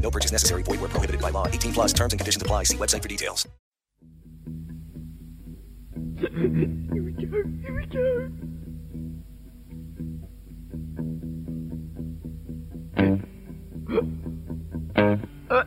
No purchase necessary. Void where prohibited by law. 18 plus terms and conditions apply. See website for details. Here we go. Here we go. Uh,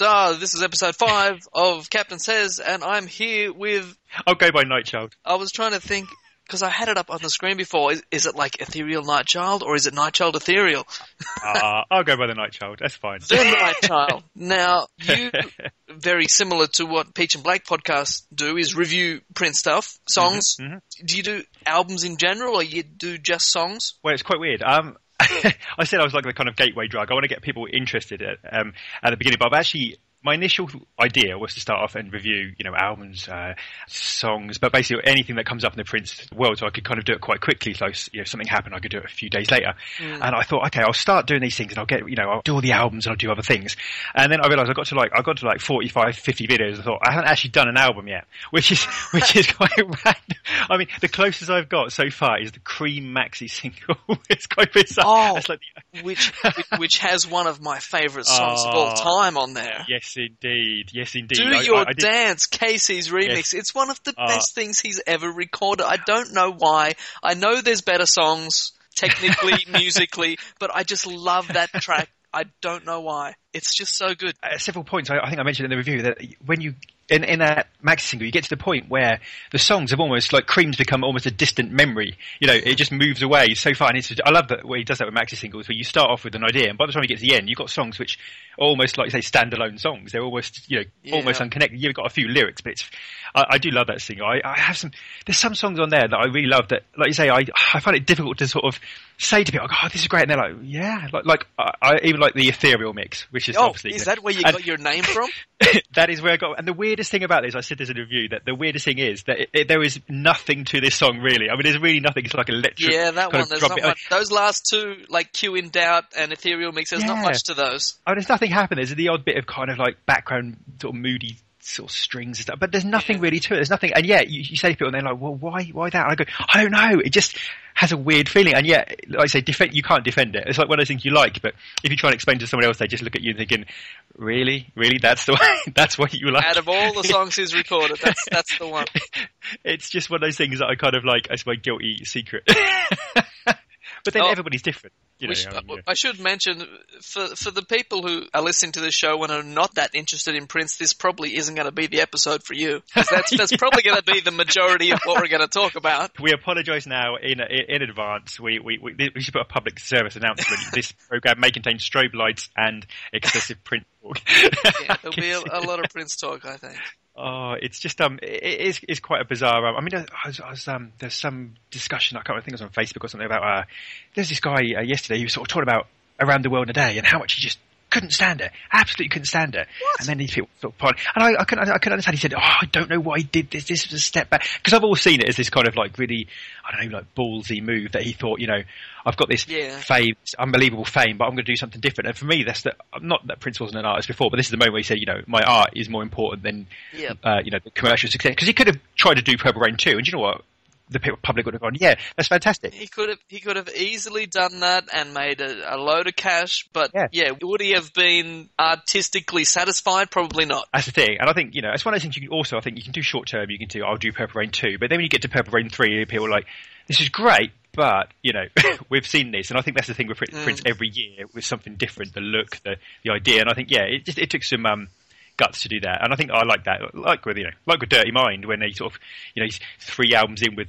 So, this is episode 5 of Captain Says, and I'm here with. I'll go by Nightchild. I was trying to think, because I had it up on the screen before. Is, is it like Ethereal Nightchild, or is it Nightchild Ethereal? Uh, I'll go by the Nightchild. That's fine. The Nightchild. Now, you, very similar to what Peach and Black podcast do, is review print stuff, songs. mhm. Do you do albums in general, or you do just songs? Well, it's quite weird. Um, I said I was like the kind of gateway drug. I want to get people interested at, um, at the beginning, but I've actually. My initial idea was to start off and review, you know, albums, uh, songs, but basically anything that comes up in the Prince world, so I could kind of do it quite quickly. So, you know, if something happened, I could do it a few days later. And I thought, okay, I'll start doing these things, and I'll get, you know, I'll do all the albums and I'll do other things. And then I realised I got to like, I got to like 45, 50 videos. I thought I haven't actually done an album yet, which is, which is quite random. I mean, the closest I've got so far is the Cream maxi single. it's quite bizarre. Oh. Like the, Which, which has one of my favourite songs of all Oh. time on there. yes, indeed. Yes, indeed. Do I- Your I- I Dance, KC's remix. Yes. It's one of the Uh, best things he's ever recorded. I don't know why. I know there's better songs, technically, musically, but I just love that track. I don't know why. It's just so good. at several points, I, I think I mentioned in the review that when you in, in that maxi single, you get to the point where the songs have almost like creams become almost a distant memory. You know, it just moves away so far. And it's, I love that way he does that with maxi singles, where you start off with an idea, and by the time you get to the end, you've got songs which are almost like say standalone songs. They're almost you know Yeah. almost unconnected. You've got a few lyrics, but it's I, I do love that single. I, I have some. There's some songs on there that I really love. That, like you say, I I find it difficult to sort of say to people, "Oh, this is great," and they're like, "Yeah," like like I, I even like the ethereal mix, which is Oh, obviously is that where you and- got your name from? that is where I got. And the weirdest thing about this, I said this in a review, that the weirdest thing is that it, it, there is nothing to this song really. I mean, there's really nothing. It's like electric. Yeah, that one. There's not much. Those last two, like Q in Doubt and Ethereal Mix, there's not much to those. Oh, there's nothing happening. There's the odd bit of kind of like background sort of moody sort of strings and stuff, but there's nothing really to it. There's nothing, and yet you, you say to people, and they're like, "Well, why, why that?" And I go, "I don't know. It just has a weird feeling." And yet, like I say, defend, you can't defend it. It's like one of those things you like, but if you try and explain to someone else, they just look at you and thinking, "Really, really? That's the way. that's what you like." Out of all the songs he's recorded, that's that's the one. it's just one of those things that I kind of like as my guilty secret. but then Oh. everybody's different. You know, We sh- I mean, yeah. I should mention for for the people who are listening to the show and are not that interested in Prince, this probably isn't going to be the episode for you. That's that's probably going to be the majority of what we're going to talk about. We apologise now in in advance. We, we we we should put a public service announcement. this program may contain strobe lights and excessive Prince talk. Yeah, there'll be a, a lot of Prince talk, I think. Oh, it's just um, it it is it's quite a bizarre. Um, I mean, I was, I was um, there's some discussion. I can't remember, I think it was on Facebook or something about. Uh, there's this guy uh, yesterday who was sort of talking about around the world in a day and how much he just couldn't stand it, absolutely couldn't stand it. And then these people sort of and I, I couldn't, I couldn't understand. He said, "Oh, I don't know why he did this. This was a step back." Because I've always seen it as this kind of like really, I don't know, like ballsy move that he thought, you know, I've got this Yeah. fame, this unbelievable fame, but I'm going to do something different. And for me, that's the not that Prince wasn't an artist before, but this is the moment where he said, you know, my art is more important than uh, you know, the commercial success. Because he could have tried to do Purple Rain too, and do you know what? The people, public would have gone, yeah, that's fantastic. He could have he could have easily done that and made a, a load of cash, but Yeah. yeah. would he have been artistically satisfied? Probably not. That's the thing, and I think you know it's one of those things. You can also, I think you can do short term. You can do, I'll do Purple Rain two, but then when you get to Purple Rain three, people are like, this is great, but you know, we've seen this, and I think that's the thing with Prince, Mm. Every year with something different, the look, the the idea, and I think yeah, it just it took some um, guts to do that, and I think I like that, like with you know, like with Dirty Mind when they sort of, you know, he's three albums in with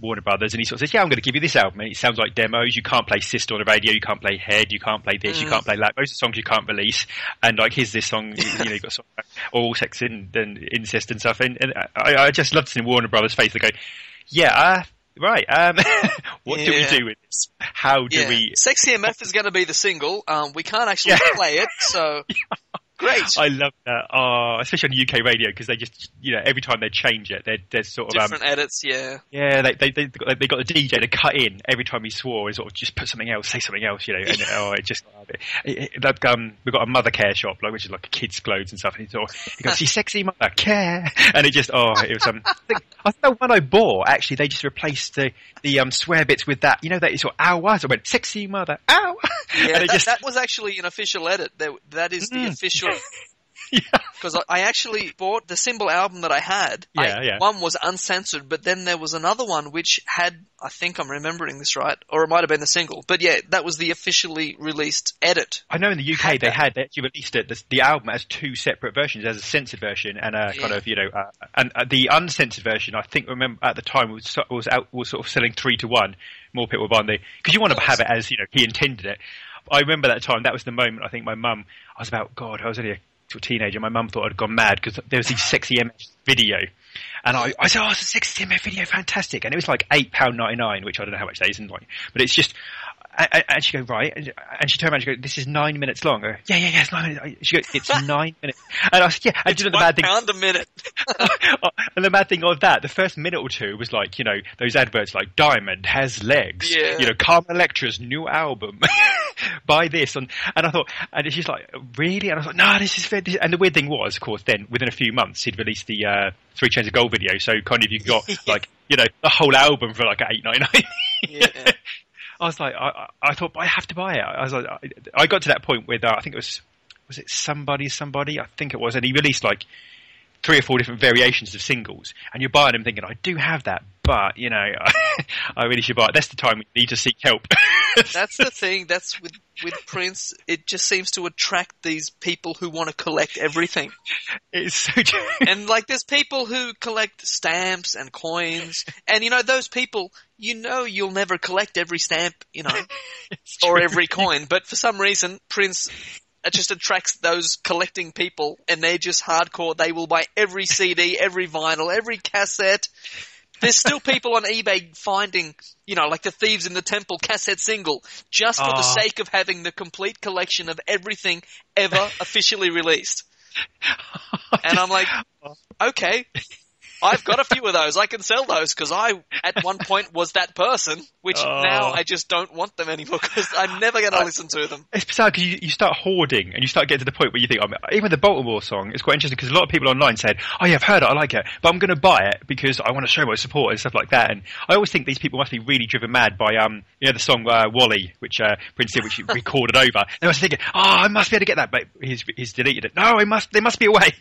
Warner Brothers, and he sort of says, "Yeah, I'm going to give you this album." And it sounds like demos. You can't play Sister on the radio. You can't play Head. You can't play this. You can't play that. Most of the songs you can't release. And like, here's this song. you know, you've got sort of all sex and, and incest and stuff. And, and I, I just love seeing Warner Brothers' face. They go, "Yeah, uh, right. Um, what do we do with this? How do yeah. we?" Sexy MF is going to be the single. Um, we can't actually Yeah. play it, so great. I love that. Oh, especially on UK radio because they just, you know, every time they change it, they're, they're sort of um, Different edits, yeah. Yeah, they they they got, they got the DJ to cut in every time he swore and sort of just put something else, say something else, you know. And oh, it just it, it, like um, we've got a Mothercare shop, like which is like kids' clothes and stuff. And he thought he goes, "She's sexy Mothercare," and it just oh, it was um. I think, I think the one I bought actually they just replaced the the um swear bits with that, you know, that sort of ow, so it went sexy mother, ow, Yeah, and that, just that was actually an official edit. That, that is the Mm. official. Yeah. Because I, I actually bought the symbol album that I had. I- Yeah, yeah. One was uncensored, but then there was another one which had, I think I'm remembering this right, or it might have been the single. But yeah, that was the officially released edit. I know in the UK Had they that. had they actually released it the, the album as two separate versions. There's a censored version and a kind of you know uh, and uh, the uncensored version. I think remember at the time was was out was sort of selling three to one. More people were buying the because you want to have it as you know he intended it. I remember that time. That was the moment. I think my mum. I was about God. I was only a teenager. My mum thought I'd gone mad because there was this sexy MF video, and I, I said, "Oh, it's a sexy MF video, fantastic!" And it was like eight pound ninety nine, which I don't know how much that is, in like, but it's just. And she go right, and she turned around. and She go, "This is nine minutes long." Go, yeah, yeah, yeah, it's nine minutes. She go, "It's nine minutes." And I said, "Yeah." And you know the bad thing? pound a minute. and the mad thing of that, the first minute or two was like, you know, those adverts like Diamond has legs. Yeah. You know, Carmen Electra's new album. Buy this. And, and I thought, and she's like, really? And I was like, no, this is fair. This- And the weird thing was, of course, then within a few months, he'd released the, uh, Three Chains of Gold video. So kind of you got like, you know, the whole album for like eight ninety nine. Yeah. I was like, I, I thought, I have to buy it. I was like, I, I got to that point with, uh, I think it was, was it somebody, somebody? I think it was, and he released like three or four different variations of singles, and you're buying them thinking, I do have that, but you know, I really should buy it. That's the time we need to seek help. That's the thing. That's with with Prince. It just seems to attract these people who want to collect everything. it's so true. And like, there's people who collect stamps and coins, and you know, those people, you know, you'll never collect every stamp, you know, or every coin, but for some reason, Prince. It just attracts those collecting people, and they're just hardcore. They will buy every CD, every vinyl, every cassette. There's still people on eBay finding, you know, like the Thieves in the Temple cassette single, just for the Oh. sake of having the complete collection of everything ever officially released. And I'm like, okay, I've got a few of those. I can sell those because I, at one point, was that person, which Oh. now I just don't want them anymore because I'm never going to listen to them. It's bizarre because you, you start hoarding and you start getting to the point where you think, oh, even the Baltimore song is quite interesting because a lot of people online said, oh yeah, I've heard it, I like it, but I'm going to buy it because I want to show my support and stuff like that. And I always think these people must be really driven mad by, um, you know, the song uh, Wally, which uh, Prince did, which he recorded over. And I was thinking, oh, I must be able to get that, but he's, he's deleted it. No, I must. There must be a way.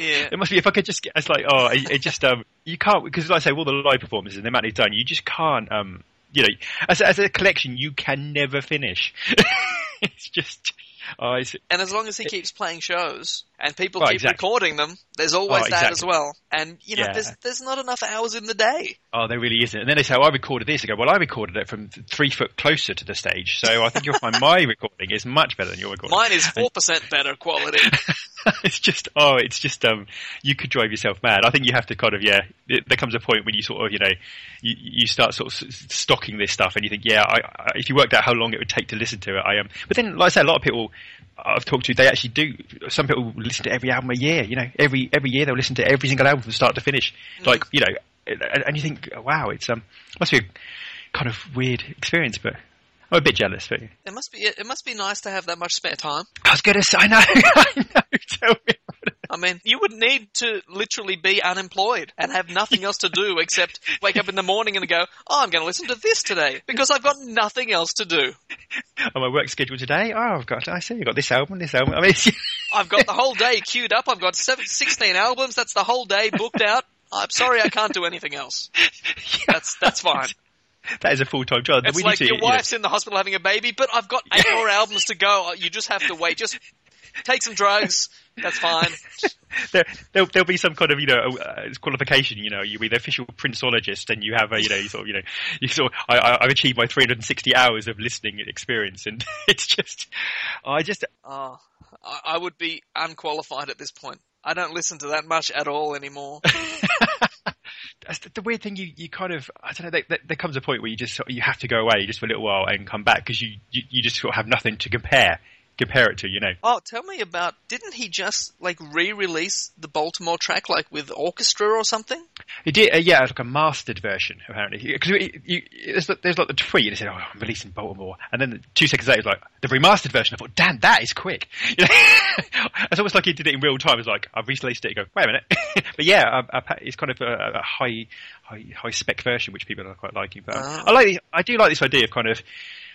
Yeah. there must be. If I could just get, it's like, oh, it, it just um, you can't because, like I say, all the live performances and the amount he's done, you just can't um, you know, as, as a collection, you can never finish. it's just, oh, it's, And as long as he keeps playing shows and people Right, keep exactly. recording them, there's always Oh, that as well. And you know, Yeah. there's there's not enough hours in the day. oh, there really isn't. And then they say, oh, I recorded this. I go, well, I recorded it from three foot closer to the stage, so I think you'll find my recording is much better than your recording. Mine is four percent better quality. it's just oh, it's just um, you could drive yourself mad. I think you have to kind of yeah. It, there comes a point when you sort of you know you, you start sort of stocking this stuff, and you think yeah, I, I, if you worked out how long it would take to listen to it, I am. Um, but then, like I say, a lot of people I've talked to, they actually do. Some people listen to every album a year. You know, every every year they'll listen to every single album from start to finish. Like you know, and, and you think wow, it's um must be a kind of weird experience, but. I'm a bit jealous, but It must be it must be nice to have that much spare time. I was gonna say, I know, I know. Tell me. I mean, you would need to literally be unemployed and have nothing else to do except wake up in the morning and go, "Oh, I'm going to listen to this today because I've got nothing else to do. on my work schedule today. Oh, I've got, I see, you've got this album, this album. I mean, I've got the whole day queued up. I've got seven, 16 albums. That's the whole day booked out. I'm sorry, I can't do anything else. That's that's fine. that is a full time job. It's we like to, your you know- wife's in the hospital having a baby, but I've got eight more albums to go. You just have to wait. Just take some drugs. That's fine. there, there'll, there'll be some kind of you know uh, qualification. You know, you be the official princeologist, and you have a you know you sort of you know you sort of I, I, I've achieved my 360 hours of listening experience, and it's just I just Oh, I, I would be unqualified at this point. I don't listen to that much at all anymore. that's the, the weird thing. You, you kind of I don't know. There, there- there comes a point where you just you have to go away just for a little while and come back because you, you you just sort of have nothing to compare compare it to. You know. Oh, tell me about. Didn't he just like re-release the Baltimore track like with orchestra or something? It did, uh, yeah, like a mastered version apparently. Because there's, there's like the tweet and it said, "Oh, I'm releasing Baltimore," and then two seconds later, it was like the remastered version. I thought, "Damn, that is quick!" You know? it's almost like he did it in real time. It's like I've re released it. You go, "Wait a minute," but yeah, I, I, it's kind of a, a high, high, high spec version which people are quite liking. But Ah. I like, the- I do like this idea of kind of,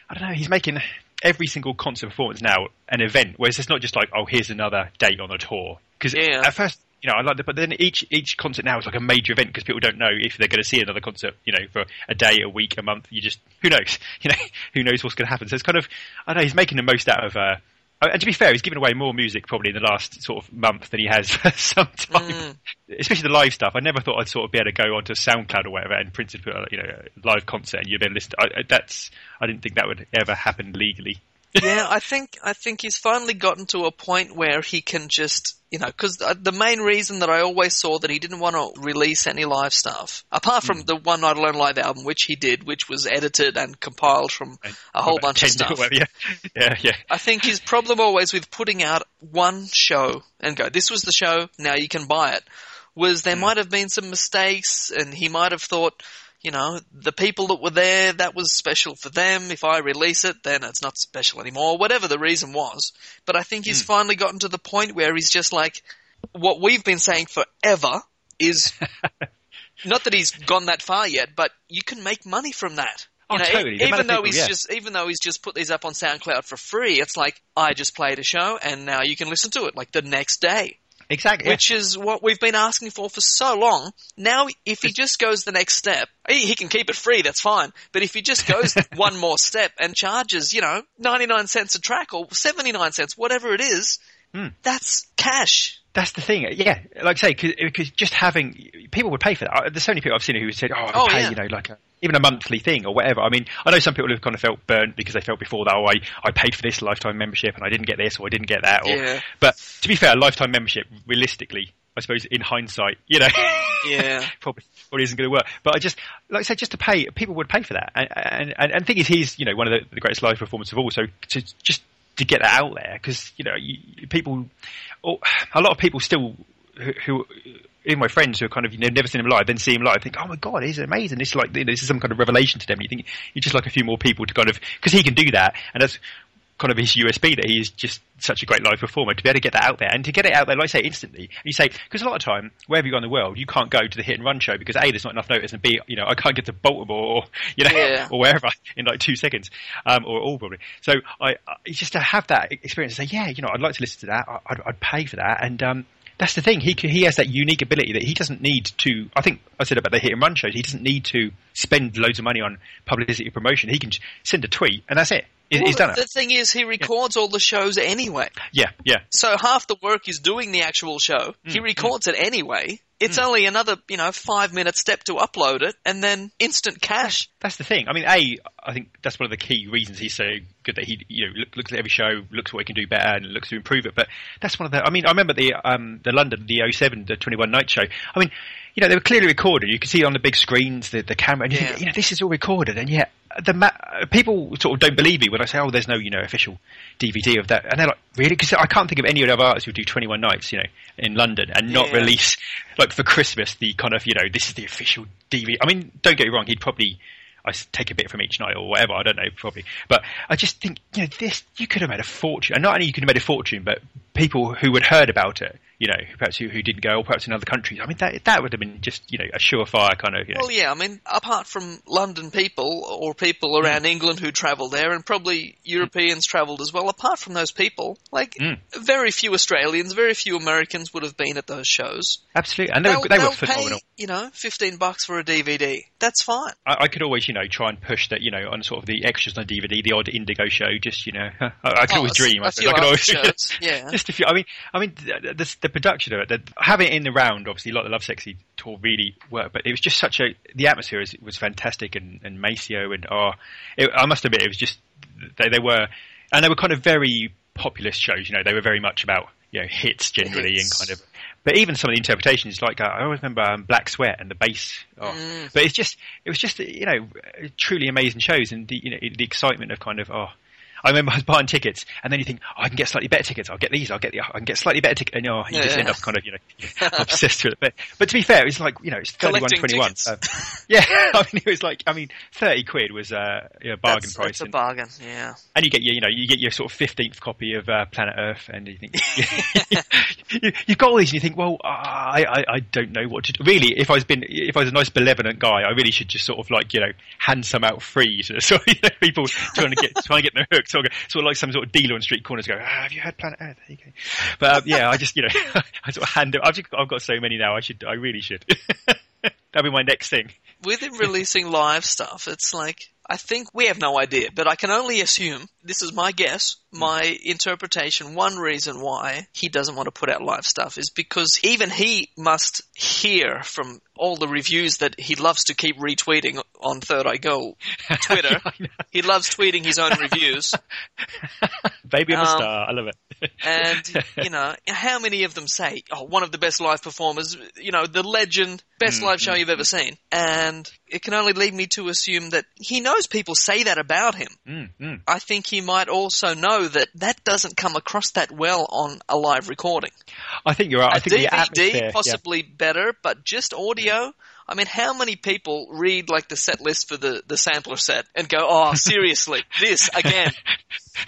I don't know, he's making every single concert performance now an event, whereas it's not just like, oh, here's another date on a tour. Because Yeah. at first, you know, I like that, but then each each concert now is like a major event because people don't know if they're going to see another concert, you know, for a day, a week, a month. You just who knows, you know, who knows what's going to happen. So it's kind of, I don't know, he's making the most out of. Uh, and to be fair, he's given away more music probably in the last sort of month than he has for some time. Mm. Especially the live stuff. I never thought I'd sort of be able to go onto SoundCloud or whatever and would put, a, you know, a live concert and you'd be able to listen. I- that's I didn't think that would ever happen legally. Yeah, I think I think he's finally gotten to a point where he can just, you know, because uh, the main reason that I always saw that he didn't want to release any live stuff, apart from the One Night Alone live album, which he did, which was edited and compiled from a whole bunch of Change it or stuff. Yeah, yeah, yeah. I think his problem always with putting out one show and go, this was the show, now you can buy it, was there might have been some mistakes and he might have thought, you know, the people that were there, that was special for them. If I release it, then it's not special anymore, whatever the reason was. But I think he's finally gotten to the point where he's just like, what we've been saying forever is, not that he's gone that far yet, but you can make money from that. Oh, You know, totally. Even though people, he's yeah. just even though he's just put these up on SoundCloud for free, it's like I just played a show and now you can listen to it like the next day, Exactly. which is what we've been asking for for so long. Now, if he just goes the next step, he, he can keep it free. That's fine. But if he just goes one more step and charges, you know, ninety nine cents a track or seventy nine cents, whatever it is, Hmm. that's cash. That's the thing, yeah. Like I say, because just having people would pay for that. There's so many people I've seen who said, "Oh, I Oh, pay," yeah. you know, like a, even a monthly thing or whatever. I mean, I know some people who have kind of felt burnt because they felt before that, "Oh, I, I paid for this lifetime membership and I didn't get this or I didn't get that." Or, Yeah. But to be fair, a lifetime membership, realistically, I suppose in hindsight, you know, Yeah. probably probably isn't going to work. But I just, like I said, just to pay, people would pay for that. And and, and, and the thing is, he's you know one of the, the greatest live performers of all. So to just to get that out there, because you know you, people, or, a lot of people still who. who even my friends who are kind of you know never seen him live, then see him live, think, oh my god, he's amazing. This is like you know, this is some kind of revelation to them. You think you just like a few more people to kind of because he can do that, and that's kind of his USP that he is just such a great live performer to be able to get that out there and to get it out there, like I say, instantly. And you say, because a lot of time, wherever you go in the world, you can't go to the hit and run show because A, there's not enough notice and B, you know, I can't get to Baltimore or, you know, Yeah. or wherever in like two seconds, um, or all probably. So I, I, just to have that experience and say, yeah, you know, I'd like to listen to that. I- I'd, I'd pay for that. And, um, that's the thing. He he has that unique ability that he doesn't need to. I think I said about the hit and run shows. He doesn't need to spend loads of money on publicity promotion. He can send a tweet and that's it. He- Well, He's done the it. thing is, he records all the shows anyway. Yeah, yeah. So half the work is doing the actual show. Mm, He records it anyway. It's only another, you know, five minute step to upload it and then instant cash. That's the thing. I mean, a, I think that's one of the key reasons he's so good that he, you know, look, looks at every show, looks what he can do better, and looks to improve it. But that's one of the. I mean, I remember the um the London the 07, the Twenty One Night Show. I mean, you know, they were clearly recorded. You could see on the big screens the the camera, and you Yeah. think, you know, this is all recorded, and yet the ma- people sort of don't believe me when I say, oh, there's no, you know, official DVD of that, and they're like, really? Because I can't think of any other artists who do Twenty One Nights, you know, in London and not Yeah. release like for Christmas the kind of, you know, this is the official DVD. I mean, don't get me wrong, he'd probably I take a bit from each night or whatever. I don't know, probably. But I just think, you know, this you could have made a fortune, and not only you could have made a fortune, but people who had heard about it you know, perhaps who, who didn't go, or perhaps in other countries. I mean, that that would have been just you know a surefire kind of. You know, Well, yeah, I mean, apart from London people or people around England who travelled there, and probably Europeans travelled as well, apart from those people, like, Mm. very few Australians, very few Americans would have been at those shows. absolutely, and they They'll, were, they were phenomenal. pay, you know, 15 bucks for a DVD. That's fine. I, I could always, you know, try and push that, you know, on sort of the extras on DVD, the odd Indigo show. Just, you know, I, I could Oh, always a- dream. a I I could always, yeah. Just a few. I mean, I mean, the, the, the production of it, the, having it in the round, obviously, like the Lovesexy tour really worked, but it was just such a the atmosphere was, was fantastic, and, and Maceo and oh, it, I must admit, it was just they they were, and they were kind of very populist shows. You know, they were very much about you know hits generally Hits. and kind of. But even some of the interpretations, like uh, I always remember um, Black Sweat and the bass. Oh. Mm. But it's just, it was just, you know, truly amazing shows, and the, you know, the excitement of kind of, oh, I remember I was buying tickets, and then you think, oh, I can get slightly better tickets. I'll get these. I'll get the. I can get slightly better tickets, and oh, you just Yeah. end up kind of, you know, obsessed with it. But, but to be fair, it's like, you know, it's thirty-one Collecting twenty-one. So, yeah, I mean, it was like, I mean, thirty quid was uh, you know, bargain that's, price, That's a bargain, yeah. and you get your, you know, you get your sort of fifteenth copy of uh, Planet Earth, and you think you, you've got all these, and you think, well, I, I, I don't know what to do. Really, if I was been, if I was a nice benevolent guy, I really should just sort of like, you know, hand some out free to sort of, you know, people trying to get trying to get them hooked, sort of, sort of like some sort of dealer on street corners. Go, ah, have you had Planet Earth? There you go. But um, yeah, I just, you know, I sort of hand. I've, just, I've got so many now. I should, I really should. That'll be my next thing. with him releasing live stuff, it's like I think we have no idea, but I can only assume this is my guess, my interpretation. One reason why he doesn't want to put out live stuff is because even he must hear from all the reviews that he loves to keep retweeting on Third Eye Girl Twitter. I he loves tweeting his own reviews. Baby, I'm a Um, star. I love it. And, you know, how many of them say, oh, one of the best live performers, you know, the legend, best live show you've ever seen. And it can only lead me to assume that he knows people say that about him. Mm, mm. I think he might also know that that doesn't come across that well on a live recording. I think you're right. I A think the DVD, atmosphere. yeah. possibly better, but just audio. I mean, how many people read like the set list for the, the sampler set and go, oh, seriously, this again?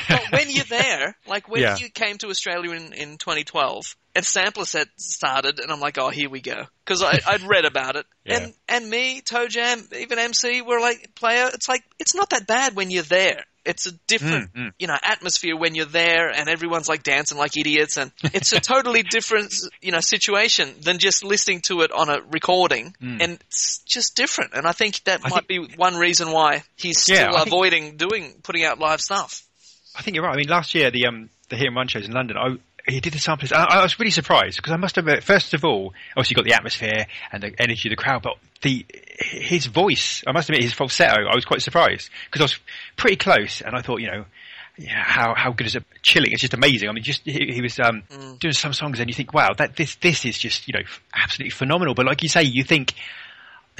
but when you're there, like when Yeah. you came to Australia in, in 2012 and sampler set started, and I'm like, oh, here we go. Because I'd read about it. Yeah. And, and me, Toe Jam, even MC were like, player, it's like, it's not that bad when you're there. It's a different, Mm, mm. you know, atmosphere when you're there and everyone's like dancing like idiots and it's a totally different, you know, situation than just listening to it on a recording and it's just different. And I think that Mm. I might be one reason why he's still I think- avoiding doing, putting out live stuff. I think you're right. I mean, last year the um the Hit and Run shows in London, I he did the samplers. I, I was really surprised because I must admit, first of all, obviously you got the atmosphere and the energy of the crowd, but the his voice, I must admit, his falsetto, I was quite surprised because I was pretty close and I thought, you know. Yeah, how how good is it? Chilling. It's just amazing. I mean, just he, he was um, doing some songs, and you think, wow, that this this is just you know absolutely phenomenal. But like you say, you think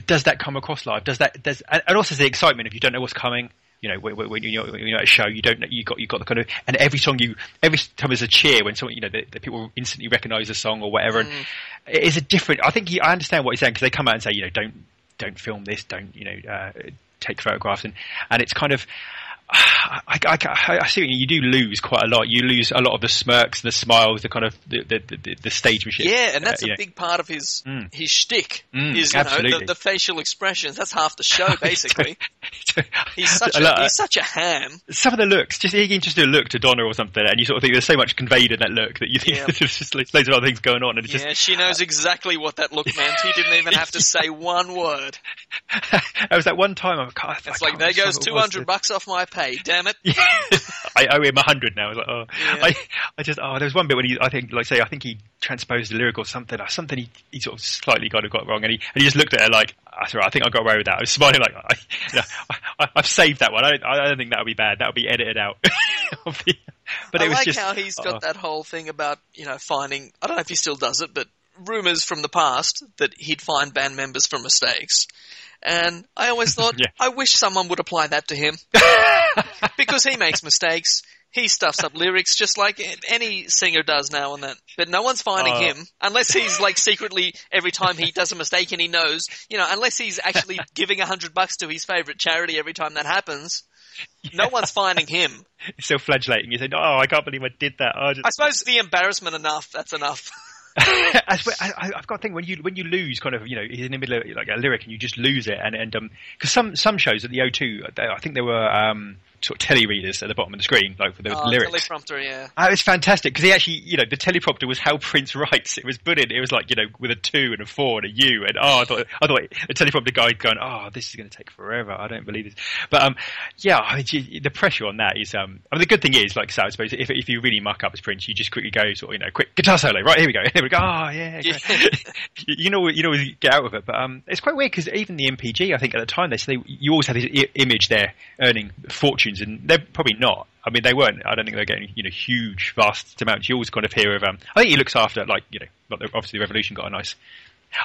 does that come across live? Does that does and also the excitement if you don't know what's coming. You know, when, when you're, when you're at a show, you don't you got you got the kind of and every song you every time there's a cheer when someone you know the, the people instantly recognise the song or whatever, and it is a different. I think he, I understand what he's saying because they come out and say you know don't don't film this, don't you know uh, take photographs, and and it's kind of. I, I, I, I see what you, you do lose quite a lot. You lose a lot of the smirks, the smiles, the kind of the the, the, the stagemanship. Yeah, and that's uh, a know. big part of his Mm. his shtick Mm, is you know the, the facial expressions. That's half the show basically. he's such A he's such a ham. some of the looks, just he can just do a look to Donna or something, and you sort of think there's so much conveyed in that look that you think Yeah. there's just loads of other things going on, and it's Yeah, just she knows exactly what that look meant. He didn't even have to say one word. it was that one time. I'm, I It's like there goes two hundred bucks off my pay. Hey, damn it! I owe him a hundred now. I was like, oh, Yeah. I, I just, oh, there was one bit when he, I think, like, say, I think he transposed the lyric or something, or something he, he sort of slightly kind of got wrong, and he, and he just looked at her like, ah, that's all right, I think I got away with that. I was smiling like, I, you know, I, I've saved that one. I don't, I don't think that'll be bad. That'll be edited out. but I was like just, how he's got oh. that whole thing about you know finding. I don't know if he still does it, but rumors from the past that he'd find band members for mistakes. And I always thought, Yeah. I wish someone would apply that to him because he makes mistakes. He stuffs up lyrics just like any singer does now and then. But no one's finding Oh. him unless he's like secretly every time he does a mistake and he knows, you know, unless he's actually giving a hundred bucks to his favorite charity every time that happens. No one's finding him. It's still flagellating. You say, "Oh, I can't believe I did that." Oh, I just, I suppose the embarrassment enough. That's enough. I, I've got to think when you when you lose kind of you know he's in the middle of like a lyric and you just lose it and and um because some some shows at the O2 I think there were um sort of telly readers at the bottom of the screen like for the Oh, lyrics. teleprompter, yeah. Oh, it was fantastic because he actually, you know, the teleprompter was how Prince writes. It was put in. It was like, you know, with a two and a four and a U. And oh, I thought, I thought the teleprompter guy going, oh, this is going to take forever. I don't believe this. But um, yeah, I mean, the pressure on that is um. I mean, the good thing is, like, so I suppose if if you really muck up as Prince, you just quickly go, sort of, you know, quick guitar solo. Right here we go. Here we go. Oh yeah, Yeah. you know, you know, we get out of it. But um, it's quite weird because even the NPG, I think at the time they say you always have this I- image there earning fortunes, and they're probably not. I mean, they weren't. I don't think they're getting you know huge, vast amounts. You always kind of hear of. Um, I think he looks after like you know, like obviously the Revolution got a nice.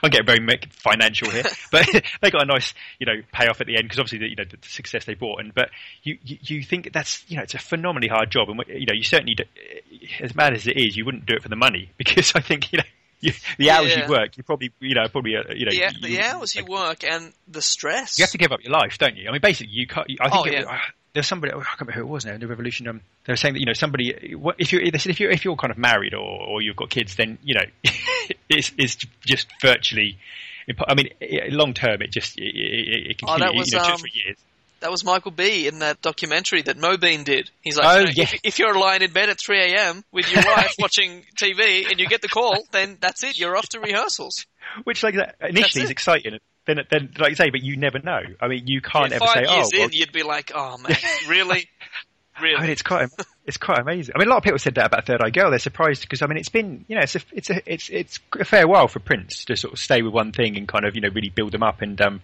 I'm getting very financial here, but they got a nice, you know, payoff at the end because obviously, the, you know, the, the success they brought. And but you, you, you think that's, you know, it's a phenomenally hard job, and you know, you certainly, do, as bad as it is, you wouldn't do it for the money because I think, you know, you, the hours Yeah. you work, you probably, you know, probably, uh, you know, The, you, the hours you work and the stress. you have to give up your life, don't you? I mean, basically, you can't. I think Oh, it, yeah. There's somebody. I can't remember who it was now in the revolution. Um, they were saying that you know somebody. If you they said if you if you're kind of married or, or you've got kids, then you know it's it's just virtually. I mean, long term, it just it, it, it can Oh, that was, you know, um, or three years. That was Michael B. in that documentary that Mobeen did. He's like, Oh, you know, yeah. if, if you're lying in bed at 3 a.m. with your wife watching TV and you get the call, then that's it. You're off to rehearsals. Which like that initially it. is exciting. Then, then, like you say, but you never know. I mean, you can't Yeah, ever say, years "Oh, well, you'd be like, oh man, really? Really? I mean, it's quite it's quite amazing. I mean, a lot of people said that about Third Eye Girl. They're surprised because I mean, it's been you know, it's a, it's a, it's it's a fair while for Prince to sort of stay with one thing and kind of you know really build them up. And um,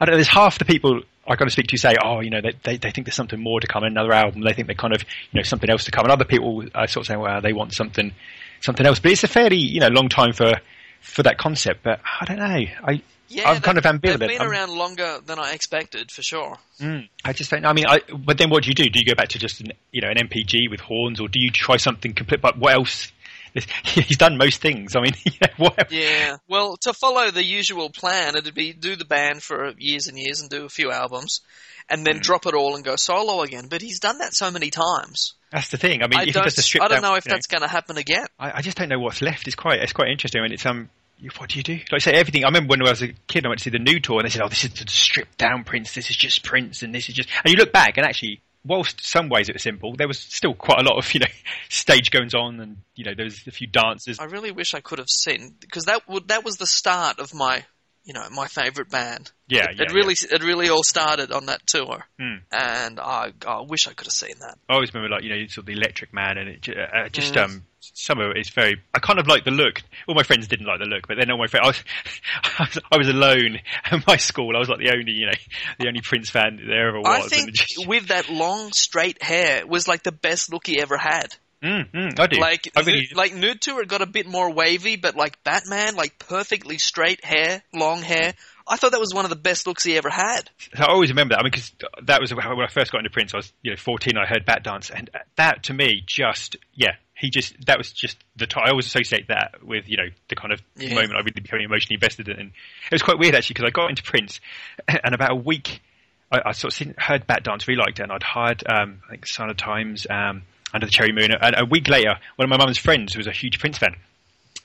I don't know. There's half the people I kind of speak to say, oh, you know, they, they they think there's something more to come in another album. They think they kind of you know something else to come. And other people are sort of saying, well, they want something something else. But it's a fairly you know long time for for that concept. But I don't know. I yeah, I'm kind of ambivalent. They've been I'm- around longer than I expected, for sure. Mm, I just don't. I mean, I, but then what do you do? Do you go back to just an, you know an NPG with horns, or do you try something complete? But what else? He's done most things. I mean, know. Yeah. Well, to follow the usual plan, it'd be do the band for years and years and do a few albums, and then drop it all and go solo again. But he's done that so many times. That's the thing. I mean, I if he does the strip I don't down, know if you that's going to happen again. I, I just don't know what's left. It's quite. It's quite interesting. I mean, it's um. What do you do? Like I say, everything. I remember when I was a kid, I went to see the Nude tour, and they said, "Oh, this is the stripped down Prince. This is just Prince, and this is just." And you look back, and actually, whilst some ways it was simple, there was still quite a lot of you know stage goings on, and you know there was a few dances. I really wish I could have seen because that would that was the start of my you know my favorite band. Yeah, it, yeah, it really it really all started on that tour, Hmm. and I, I wish I could have seen that. I always remember like you know sort of the Electric Man, and it uh, just Mm. um some of it is very. I kind of like the look. All my friends didn't like the look, but then all my friends, I was, I was alone at my school. I was like the only you know the only Prince fan there ever was. I think just- with that long straight hair was like the best look he ever had. Mm, mm, I do. Like I really, like Nude Tour got a bit more wavy, but like Batman, like perfectly straight hair, long hair. I thought that was one of the best looks he ever had. I always remember that. I mean, because that was when I first got into Prince. I was you know 14. I heard Bat Dance, and that to me just yeah. He just that was just the time. I always associate that with you know the kind of Yeah. moment I really became emotionally invested in. And it was quite weird actually because I got into Prince, and about a week I, I sort of seen, heard Bat Dance, really liked it, and I'd hired um, I think Sign of Times, um, Under the Cherry Moon, and a week later, one of my mum's friends who was a huge Prince fan,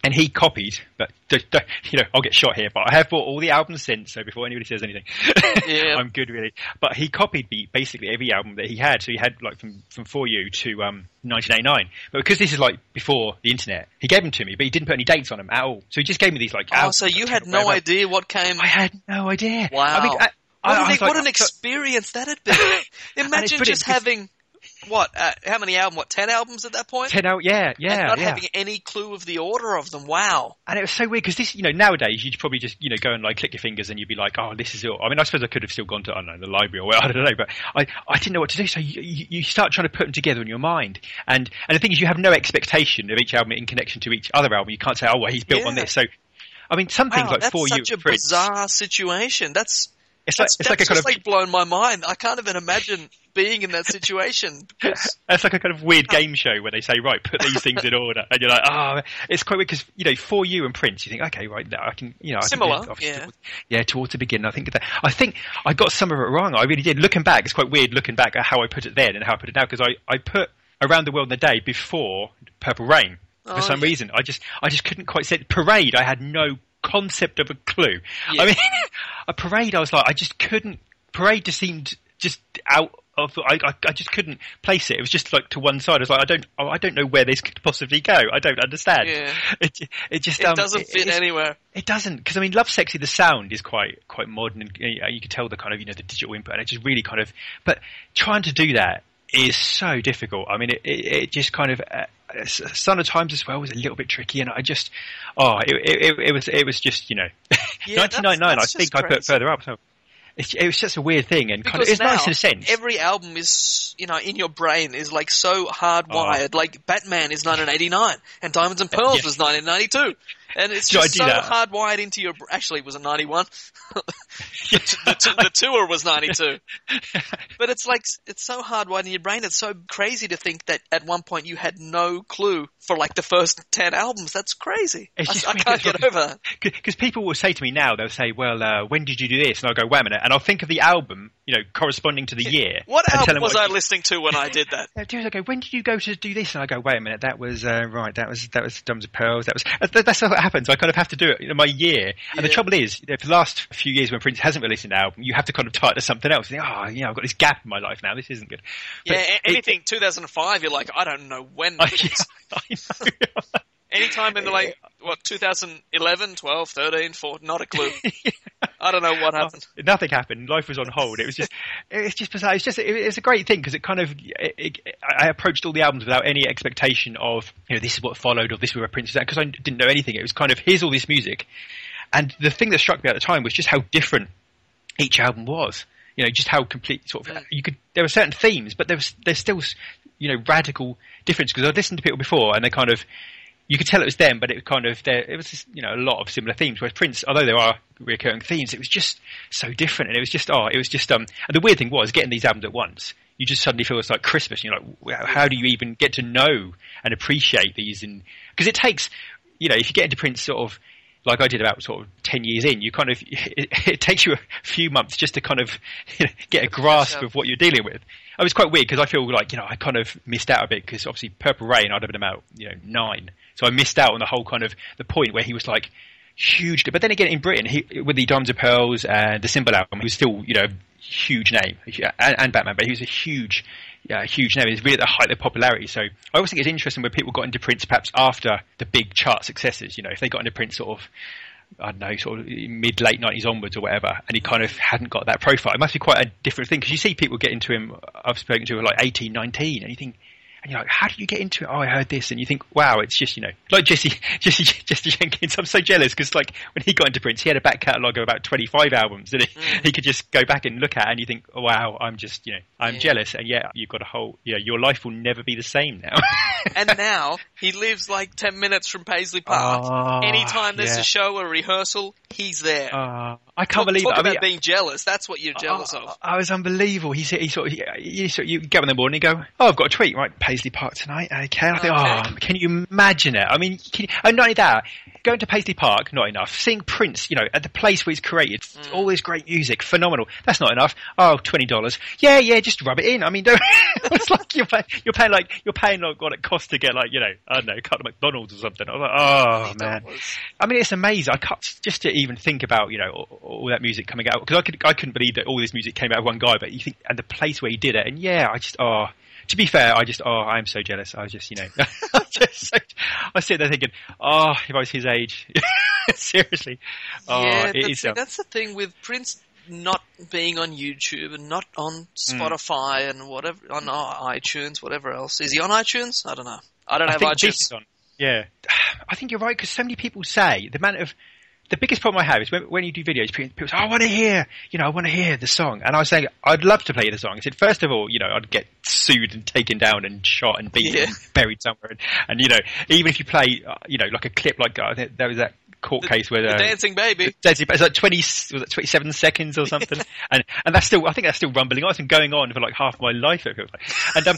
and he copied. But you know, I'll get shot here, but I have bought all the albums since. So before anybody says anything, Yeah. I'm good really. But he copied me basically every album that he had. So he had like from from For You to um, 1989. But because this is like before the internet, he gave them to me, but he didn't put any dates on them at all. So he just gave me these like. Oh, albums, so you had no whatever. idea what came. I had no idea. Wow. I mean, I, What, I, an, I like, what an experience that'd be! Imagine just having what? Uh, how many albums? What ten albums at that point? Ten out, yeah, and yeah, not yeah. having any clue of the order of them. Wow. And it was so weird because this, you know, nowadays you'd probably just, you know, go and like click your fingers and you'd be like, oh, this is it. I mean, I suppose I could have still gone to, I don't know, the library or whatever, I don't know, but I, I didn't know what to do. So you, you, start trying to put them together in your mind. And, and the thing is, you have no expectation of each album in connection to each other album. You can't say, oh, well, he's built on this. So, I mean, some things Wow, like that's For You, such a bizarre situation. That's it's like, that's, like a kind of, like blown my mind. I can't even imagine being in that situation. because- It's like a kind of weird game show where they say, right, put these things in order, and you're like, ah, it's quite weird because you know, for you and Prince, you think, okay, right, now I can, you know, I can Similar, it, yeah. towards- yeah, towards the beginning. I think that I think I got some of it wrong. I really did. Looking back, it's quite weird looking back at how I put it then and how I put it now because I I put Around the World in a Day before Purple Rain. Oh, for some yeah. reason. I just I just couldn't quite say parade. I had no concept of a clue. Yeah. I mean, a parade. I was like, I just couldn't. Parade just seemed just out of. I, I I just couldn't place it. It was just like to one side. I was like, I don't I don't know where this could possibly go. I don't understand. Yeah. It it just It um, doesn't it- fit anywhere. it doesn't because I mean, Lovesexy. The sound is quite quite modern, and you, know, you can tell the kind of you know the digital input, and it just really kind of. But trying to do that is so difficult. I mean, it it, it just kind of. Uh, Sign of Times as well was a little bit tricky, and I just, oh, it, it, it was it was just you know, Yeah, 1999. that's I think just I put further up. So it's, it was just a weird thing, and kind of it's nice in a sense. Every album is, you know, in your brain is like so hardwired. Oh. Like Batman is 1989, and Diamonds and Pearls Yeah. was 1992, and it's just so hardwired into your. Actually, it was a 91. the, t- the tour was 92, but it's like it's so hardwired in your brain. It's so crazy to think that at one point you had no clue for like the first 10 albums. That's crazy. I, just I can't get over that. Because people will say to me now, they'll say, "Well, uh, when did you do this?" And I'll go, "Wait a minute," and I'll think of the album, you know, corresponding to the year. What album was what I listening to when I did that? Dude, I go, when did you go to do this? And I go, wait a minute, that was uh, right. That was that was Diamonds of Pearls. That was that's how happens. I kind of have to do it. You know, my year, and the trouble is, you know, for the last few years when Prince hasn't released an album, you have to kind of tie it to something else. You think, oh, you know, I've got this gap in my life now. This isn't good. But Yeah, a- it- anything 2005, you're like, I don't know when. I, it's- I know. Anytime in the like, what, 2011, 12, 13, 14, not a clue. I don't know what oh, happened. Nothing happened. Life was on hold. It was just, it's just bizarre. It's just, it, it's a great thing because it kind of, it, it, I approached all the albums without any expectation of, you know, this is what followed or this is where Prince is at because I didn't know anything. It was kind of, here's all this music. And the thing that struck me at the time was just how different each album was. You know, just how complete sort of, mm. you could, there were certain themes, but there was, there's still, you know, radical difference because I'd listened to people before and they kind of, you could tell it was them, but it kind of there. It was just, you know a lot of similar themes. Whereas Prince, although there are recurring themes, it was just so different, and it was just oh, it was just um. And the weird thing was getting these albums at once. You just suddenly feel it's like Christmas. You're like, how do you even get to know and appreciate these? And because it takes, you know, if you get into Prince sort of like I did about sort of 10 years in, you kind of, it, it takes you a few months just to kind of you know, get a grasp of what you're dealing with. It was quite weird because I feel like, you know, I kind of missed out a bit because obviously Purple Rain, I'd have been about, you know, nine. So I missed out on the whole kind of, the point where he was like, huge. But then again, in Britain, he, with the Diamonds of Pearls and the Symbol album, he was still, you know, huge name and, and Batman, but he was a huge, yeah, huge name. Was really at the height of popularity. So I always think it's interesting when people got into Prince perhaps after the big chart successes. You know, if they got into Prince sort of. I don't know, sort of mid late nineties onwards or whatever, and he kind of hadn't got that profile. It must be quite a different thing because you see people get into him. I've spoken to him like 18, 19, and you think, and you're like, how did you get into it? Oh, I heard this, and you think, wow, it's just you know, like Jesse, Jesse, Jesse Jenkins. I'm so jealous because like when he got into Prince, he had a back catalogue of about 25 albums that he, he could just go back and look at, and you think, oh, wow, I'm just you know, I'm Yeah. jealous, and yet you've got a whole, yeah, your life will never be the same now. And now he lives like 10 minutes from Paisley Park. Oh, Anytime there's yeah. a show or a rehearsal, he's there. Uh, I can't talk believe talk it. I about mean, being jealous. That's what you're jealous Oh, of. I was unbelievable. He said, he sort of, he, you, sort of, you get up in the morning and go, oh, I've got a tweet, right? Paisley Park tonight. Okay. I think, Okay. oh, can you imagine it? I mean, can you, and not only that, going to Paisley Park, not enough. Seeing Prince, you know, at the place where he's created Mm. all this great music, phenomenal. That's not enough. Oh, $20. Yeah, yeah, just rub it in. I mean, don't, it's like you're paying, you're paying like, you're paying like what it costs to get like, you know, I don't know, a couple of McDonald's or something. I was like, oh, man. $20. I mean, it's amazing. I can't just to even think about you know all, all that music coming out because I could I couldn't believe that all this music came out of one guy. But you think and the place where he did it, and yeah, I just oh. To be fair, I just oh I'm so jealous. I was just you know I just so, I sit there thinking oh if I was his age, seriously, oh yeah, it is. uh, that's the thing with Prince not being on YouTube and not on Hmm. Spotify and whatever on iTunes, whatever else. Is he on iTunes? I don't know. I don't I have iTunes. on. Yeah, I think you're right because so many people say the amount of the biggest problem I have is when, when you do videos, people say, "I want to hear, you know, I want to hear the song," and I was saying, "I'd love to play the song." I said, first of all, you know, I'd get sued and taken down and shot and beaten Yeah. and buried somewhere, and, and you know, even if you play, uh, you know, like a clip like uh, there was that court case where The uh, Dancing Baby. Daisy, it's like twenty, was it twenty seven seconds or something, and and that's still, I think that's still rumbling on. It's been going on for like half my life. It feels like, and um,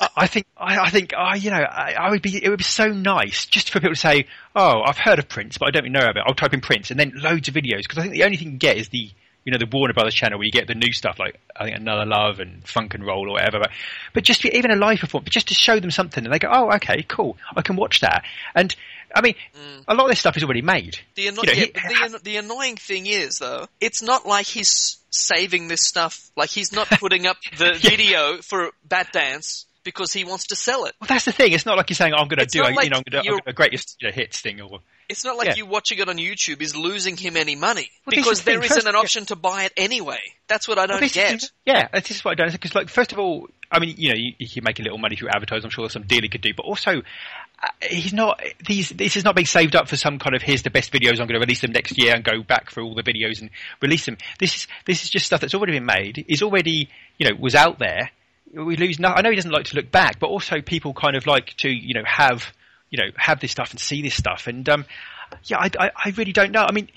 I, I think, I, I think, oh, you know, I, I would be, it would be so nice just for people to say, oh, I've heard of Prince, but I don't really know about it. I'll type in Prince, and then loads of videos because I think the only thing you get is the you know the Warner Brothers channel where you get the new stuff like I think Another Love and Funk and Roll or whatever. But but just even a live performance, but just to show them something, and they go, oh okay, cool, I can watch that. And I mean, mm. a lot of this stuff is already made. The, anno- You know, yeah, he- the, anno- the annoying thing is, though, it's not like he's saving this stuff. Like he's not putting up the video for Bat Dance because he wants to sell it. Well, that's the thing. It's not like you're saying oh, I'm going to do a, like you know I'm going to a greatest you know, hits thing or It's not like Yeah. you watching it on YouTube is losing him any money Well, because there isn't first- an yeah. option to buy it anyway. That's what I don't Well, get. Is, yeah, this is what I don't because, like, first of all, I mean, you know, you, you can make a little money through advertising. I'm sure there's some deal he could do, but also, he's not. These this is not being saved up for some kind of here's the best videos. I'm going to release them next year and go back for all the videos and release them. This is this is just stuff that's already been made. Is already you know was out there. We lose. No, I know he doesn't like to look back, but also people kind of like to you know have you know have this stuff and see this stuff and. um yeah, I, I, I really don't know. I mean,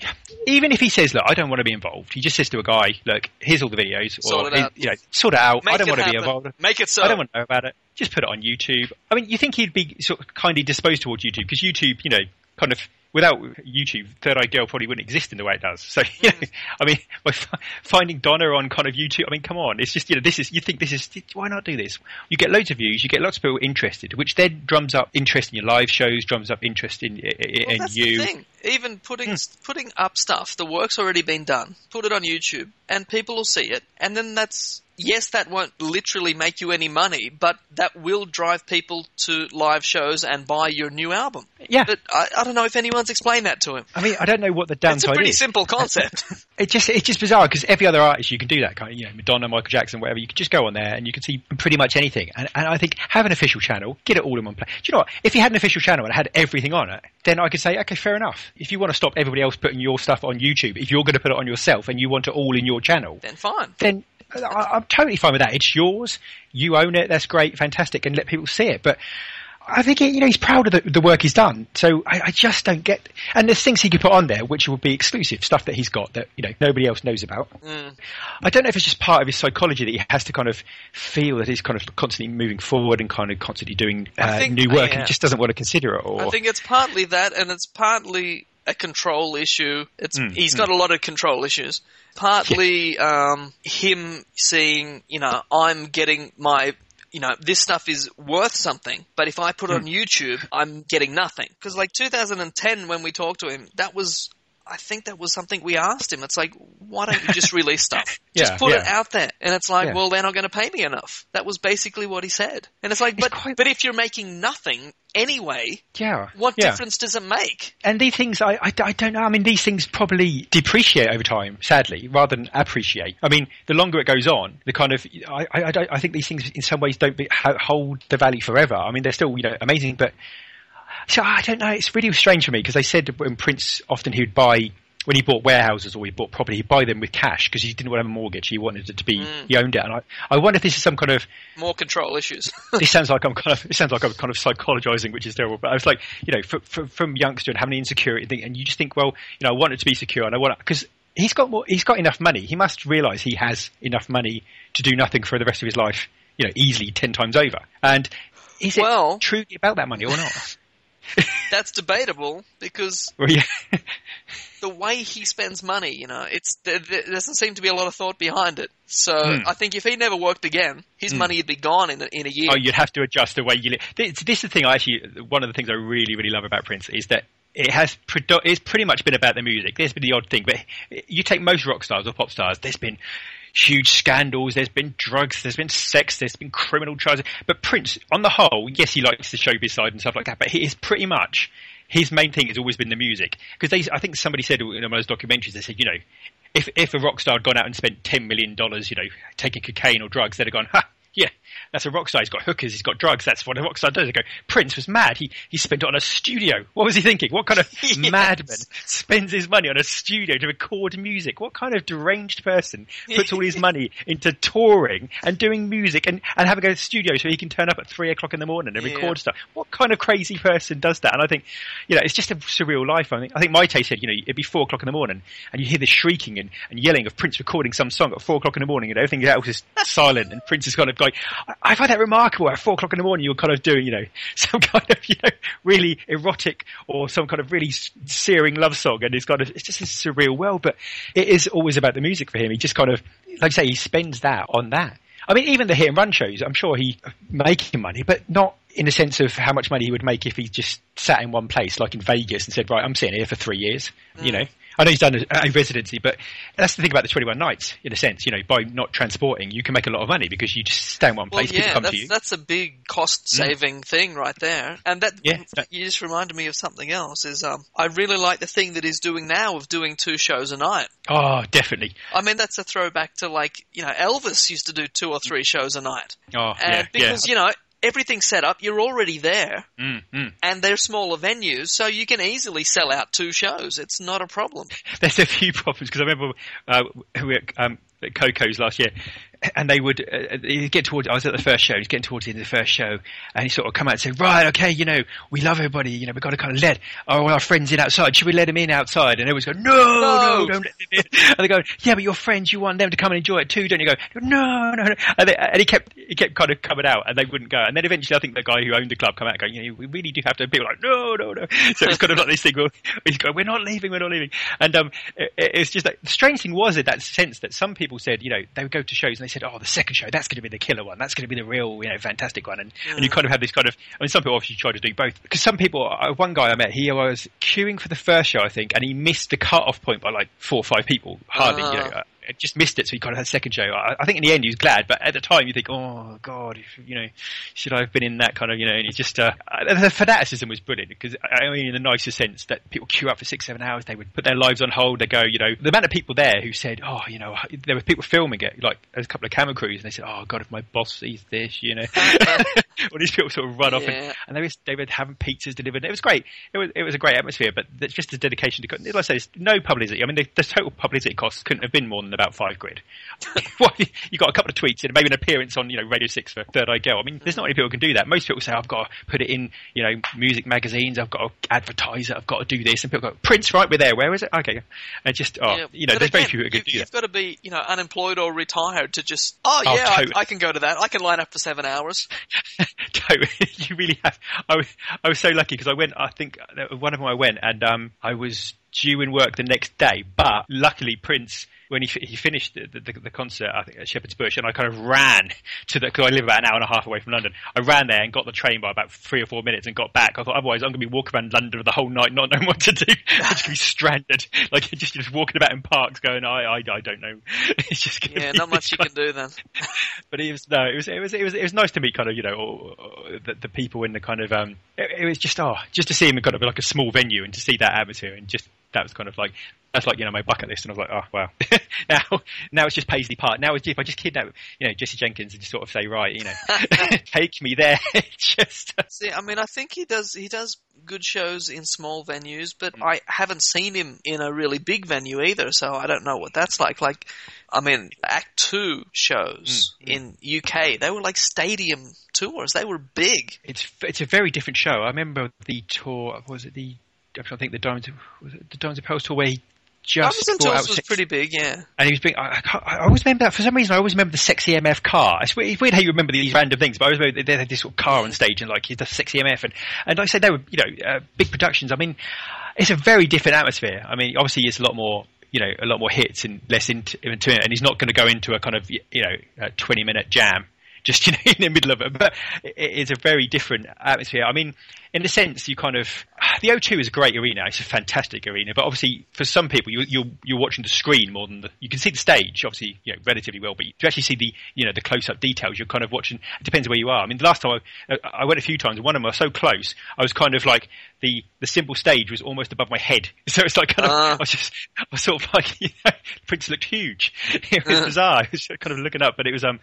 even if he says, "Look, I don't want to be involved," he just says to a guy, "Look, here's all the videos, Sort or it out. you know, sort it out. Make I don't want to be involved. Make it so. I don't want to know about it. Just put it on YouTube." I mean, you think he'd be sort of kindly disposed towards YouTube because YouTube, you know, kind of without YouTube, Third Eye Girl probably wouldn't exist in the way it does. So, you know, I mean, by finding Donna on kind of YouTube, I mean, come on, it's just you know, this is you think this is why not do this? You get loads of views, you get lots of people interested, which then drums up interest in your live shows, drums up interest in, in, Well, in that's you. the thing. Even putting Hmm. putting up stuff, the work's already been done. Put it on YouTube, and people will see it. And then that's yes, that won't literally make you any money, but that will drive people to live shows and buy your new album. Yeah. But I, I don't know if anyone's explained that to him. I mean, I don't know what the It's a pretty is. simple concept. It just it's just bizarre because every other artist you can do that kind of you know Madonna, Michael Jackson, whatever. You can just go on there and you can see pretty much anything. And, and I think have an official channel, get it all in one place. Do you know what? If you had an official channel and it had everything on it, then I could say okay, fair enough. If you want to stop everybody else putting your stuff on YouTube, if you're going to put it on yourself and you want it all in your channel, then fine. then I, I'm totally fine with that. It's yours. You own it. That's great, fantastic, and let people see it. But I think you know he's proud of the, the work he's done. So I, I just don't get. And there's things he could put on there which would be exclusive stuff that he's got that you know nobody else knows about. I don't know if it's just part of his psychology that he has to kind of feel that he's kind of constantly moving forward and kind of constantly doing uh, think- new work, and yeah. he just doesn't want to consider it. Or I think it's partly that, and it's partly a control issue. It's Mm, he's got a lot of control issues. Partly um, him seeing, you know, I'm getting my, you know, this stuff is worth something, but if I put Hmm. it on YouTube, I'm getting nothing. Because like 2010, when we talked to him, that was. I think that was something we asked him. It's like, why don't you just release stuff? just Yeah, put it out there. And it's like, Yeah. well, they're not going to pay me enough. That was basically what he said. And it's like, but, quite- but if you're making nothing anyway, yeah, what yeah. difference does it make? And these things, I, I, I don't know. I mean, these things probably depreciate over time, sadly, rather than appreciate. I mean, the longer it goes on, the kind of, I, I, I, don't, I think these things in some ways don't be, hold the value forever. I mean, they're still, you know, amazing, but so I don't know. It's really strange for me because they said when Prince often he would buy. When he bought warehouses or he bought property, he'd buy them with cash because he didn't want to have a mortgage. He wanted it to be, mm. he owned it. And I, I wonder if this is some kind of More control issues. this sounds like I'm kind of it sounds like I'm kind of psychologizing, which is terrible. But I was like, you know, from, from, from youngster and having insecurity, thing, and you just think, well, you know, I want it to be secure, and I want because he's got more, he's got enough money. He must realize he has enough money to do nothing for the rest of his life, you know, easily ten times over. And is it Well- truly about that money or not? That's debatable because well, yeah, the way he spends money, you know, it's there, there doesn't seem to be a lot of thought behind it. So hmm. I think if he never worked again, his hmm. money would be gone in a, in a year. oh, you'd have to adjust the way you live. This, this is the thing. I actually, one of the things I really, really love about Prince is that it has predo- it's pretty much been about the music. There's been the odd thing, but you take most rock stars or pop stars. There's been huge scandals. There's been drugs. There's been sex. There's been criminal charges. But Prince, on the whole, yes, he likes the showbiz side and stuff like that. But he is pretty much his main thing has always been the music. Because I think somebody said in one of those documentaries, they said, you know, if if a rock star had gone out and spent ten million dollars, you know, taking cocaine or drugs, they'd have gone, ha. Yeah, that's a rock star. He's got hookers. He's got drugs. That's what a rock star does. They go. Prince was mad. He he spent it on a studio. What was he thinking? What kind of Yes. madman spends his money on a studio to record music? What kind of deranged person puts all his money into touring and doing music and, and having a studio so he can turn up at three o'clock in the morning and Yeah. record stuff? What kind of crazy person does that? And I think, you know, it's just a surreal life. I think I think Mayte said, you know, it'd be four o'clock in the morning and you hear the shrieking and, and yelling of Prince recording some song at four o'clock in the morning and everything else is silent and Prince is kind of I, I find that remarkable. At four o'clock in the morning, you're kind of doing, you know, some kind of, you know, really erotic or some kind of really searing love song, and it's kind of, it's just a surreal world. But it is always about the music for him. He just kind of, like I say, he spends that on that. I mean, even the hit and run shows, I'm sure he making money, but not in the sense of how much money he would make if he just sat in one place, like in Vegas, and said, "Right, I'm sitting here for three years." Mm. You know, I know he's done a, a, residency, but that's the thing about the 21 nights, in a sense. You know, by not transporting, you can make a lot of money because you just stay in one place. Well, yeah, come that's, to you. that's a big cost-saving mm. thing right there. And that yeah, you just reminded me of something else. Is um, I really like the thing that he's doing now of doing two shows a night. Oh, definitely. I mean, that's a throwback to like you know Elvis used to do two or three shows a night. Oh, and yeah, because yeah. you know everything's set up. You're already there, mm, mm. and they're smaller venues, so you can easily sell out two shows. It's not a problem. There's a few problems because I remember uh, we um, at Koko's last year, and they would uh, get towards. I was at the first show. He's getting towards the end of the first show, and he sort of come out and say, "Right, okay, you know, we love everybody. You know, we've got to kind of let all our friends in outside. Should we let them in outside?" And everyone's going, "No, no, No. don't let them in." And they go, "Yeah, but your friends, you want them to come and enjoy it too, don't you?" Go, "No, no, no." And, they, and he kept he kept kind of coming out, and they wouldn't go. And then eventually, I think the guy who owned the club come out, going, "You know, we really do have to." People like, "No, no, no." So it's kind of like this thing where he's going, "We're not leaving, we're not leaving." And um, it, it's just like the strange thing was in that sense that some people said, you know, they would go to shows and they said, "Oh, the second show." that's going to be the killer one. That's going to be the real, you know, fantastic one. And, and you mm. kind of have this kind of, I mean, some people obviously try to do both. Because some people, uh, one guy I met, he was queuing for the first show, I think, and he missed the cut-off point by like four or five people. Hardly, you know, ah. uh, Uh, just missed it, so he kind of had a second show. I, I think in the end he was glad, but at the time you think, oh god, if, you know, should I have been in that kind of, you know? And he just uh, uh, the fanaticism was brilliant because I mean, in the nicest sense that people queue up for six, seven hours, they would put their lives on hold. They go, you know, the amount of people there who said, oh, you know, there were people filming it, like there's a couple of camera crews, and they said, oh god, if my boss sees this, you know, all these people sort of run off, and, Yeah. and they, was, they were having pizzas delivered. It was great. It was it was a great atmosphere, but it's just the dedication to. Like I say, no publicity. I mean, the, the total publicity costs couldn't have been more than about five quid. you got a couple of tweets and maybe an appearance on you know Radio Six for Third Eye Girl. I mean, there's not many people who can do that. Most people say, I've got to put it in you know music magazines. I've got to advertise it. I've got to do this. And people go, Prince, right? We're there. Where is it? Okay. And just oh, Yeah, you know, there's very again, few who can you, do You've that. got to be, you know, unemployed or retired to just. Oh, Oh, yeah, I- totally. I, can go to that. I can line up for seven hours. Totally. you really have. I was, I was so lucky because I went. I think uh, one of them I went, and um, I was due in work the next day. But luckily, Prince, when he he finished the, the, the concert, I think at Shepherd's Bush, and I kind of ran to the because I live about an hour and a half away from London. I ran there and got the train by about three or four minutes and got back. I thought otherwise I'm going to be walking around London the whole night, not knowing what to do. I'm just going to be stranded, like just just walking about in parks, going, I I, I don't know. It's just Yeah, not much you can do then. but it was no, it was it was it was it was nice to meet kind of you know all, all the, the people in the kind of um it, it was just oh just to see him in kind of like a small venue and to see that atmosphere and just that was kind of like that's like you know my bucket list and I was like oh wow now now it's just Paisley Park now it's if I just kidnap you know Jesse Jenkins and just sort of say right you know take me there just See, I mean, I think he does. He does good shows in small venues, but Mm. I haven't seen him in a really big venue either. So I don't know what that's like. Like, I mean, Act Two shows Mm, in UK, they were like stadium tours. They were big. it's it's a very different show I remember the tour was it the I'm trying to think the Diamonds of- was it the Diamonds of tour where he just Diamonds and out was six- pretty big, yeah. And he was being, I, I, I always remember that, for some reason I always remember the sexy MF car. It's weird, it's weird how you remember these random things, but I always remember they had this sort of car on stage and like the sexy MF and, and like I said, they were, you know, uh, big productions. I mean, it's a very different atmosphere. I mean, obviously it's a lot more, you know, a lot more hits and less into, into it and he's not going to go into a kind of, you know, a 20 minute jam. Just you know, in the middle of it, but it's a very different atmosphere. I mean, in a sense, you kind of the O2 is a great arena. It's a fantastic arena, but obviously for some people, you, you're you're watching the screen more than the. You can see the stage, obviously, you know, relatively well, but to actually see the you know the close up details, you're kind of watching. It depends where you are. I mean, the last time I, I went a few times, and one of them was so close, I was kind of like the the simple stage was almost above my head, so it's like kind of Ah. I was just I was sort of like you know, Prince looked huge. It was bizarre. I was just kind of looking up, but it was um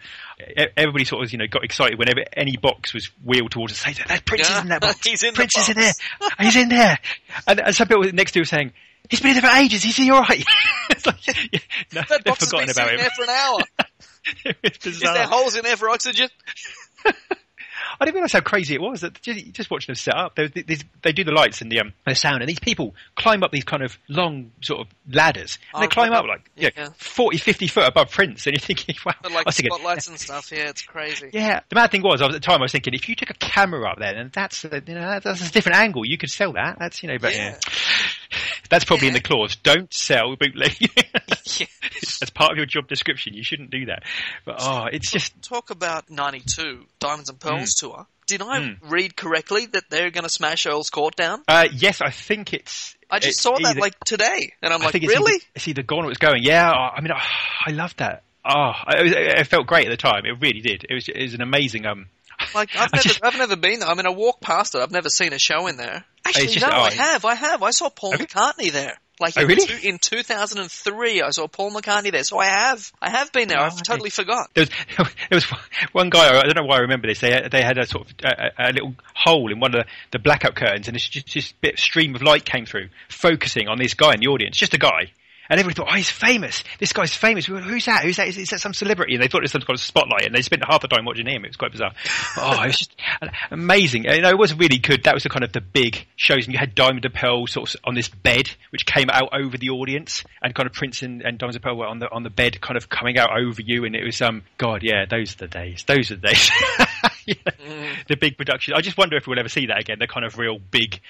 everybody sort of you know got excited whenever any box was wheeled towards us. Say that Prince is Yeah, in that box. He's in the Prince is in there. He's in there. And, and some people next to him saying, he's been in there for ages. Is he all right? it's like, yeah, no, That they've box has forgotten been about sitting him. there for an hour. Is there holes in there for oxygen? I didn't realize how crazy it was. That just, just watching them set up, they, they, they do the lights and the um, the sound, and these people climb up these kind of long sort of ladders, and Oh, they climb up like know, yeah. 40, 50 foot above Prince, and you're thinking, wow. But like thinking, spotlights and stuff. Yeah, it's crazy. yeah, the mad thing was, I was at the time, I was thinking, if you took a camera up there, then that's a, you know that's a different angle. You could sell that. That's you know, but yeah, that's probably in the clause. Don't sell bootleg. Yeah. As part of your job description, you shouldn't do that. But oh, it's just Talk about '92 Diamonds and Pearls Hmm. tour. Did I read correctly that they're going to smash Earl's Court down? uh, yes, I think it's. I just it's saw that either- like today, and I'm I like, it's really? Either, it's either gone or it's going. Yeah, I mean, oh, I loved that. Oh, it, was, it felt great at the time. It really did. It was, it was an amazing. Um, Like I've never, just- I've never been there. I mean, I walk past it. I've never seen a show in there. Actually, just- no, oh, I have. I have. I saw Paul you? McCartney there. Like Oh, in, really? two, in 2003, I saw Paul McCartney there. So I have. I have been there. Oh, I've okay. totally forgot. there was there was one guy. I don't know why I remember this. They had, they had a sort of a, a little hole in one of the, the blackout curtains, and it's just this bit stream of light came through, focusing on this guy in the audience, just a guy. And everybody thought, oh, he's famous. This guy's famous. We went, Who's that? Who's that? Is, is that some celebrity? And they thought it was some kind of spotlight, and they spent half the time watching him. It was quite bizarre. oh, it was just amazing. You know, it was really good. That was the kind of the big shows, and you had Diamond and Pearl sort of on this bed, which came out over the audience, and kind of Prince and, and Diamond and Pearl were on the on the bed, kind of coming out over you, and it was um, God, yeah, those are the days. Those are the days. Yeah. The big production. I just wonder if we'll ever see that again. The kind of real big,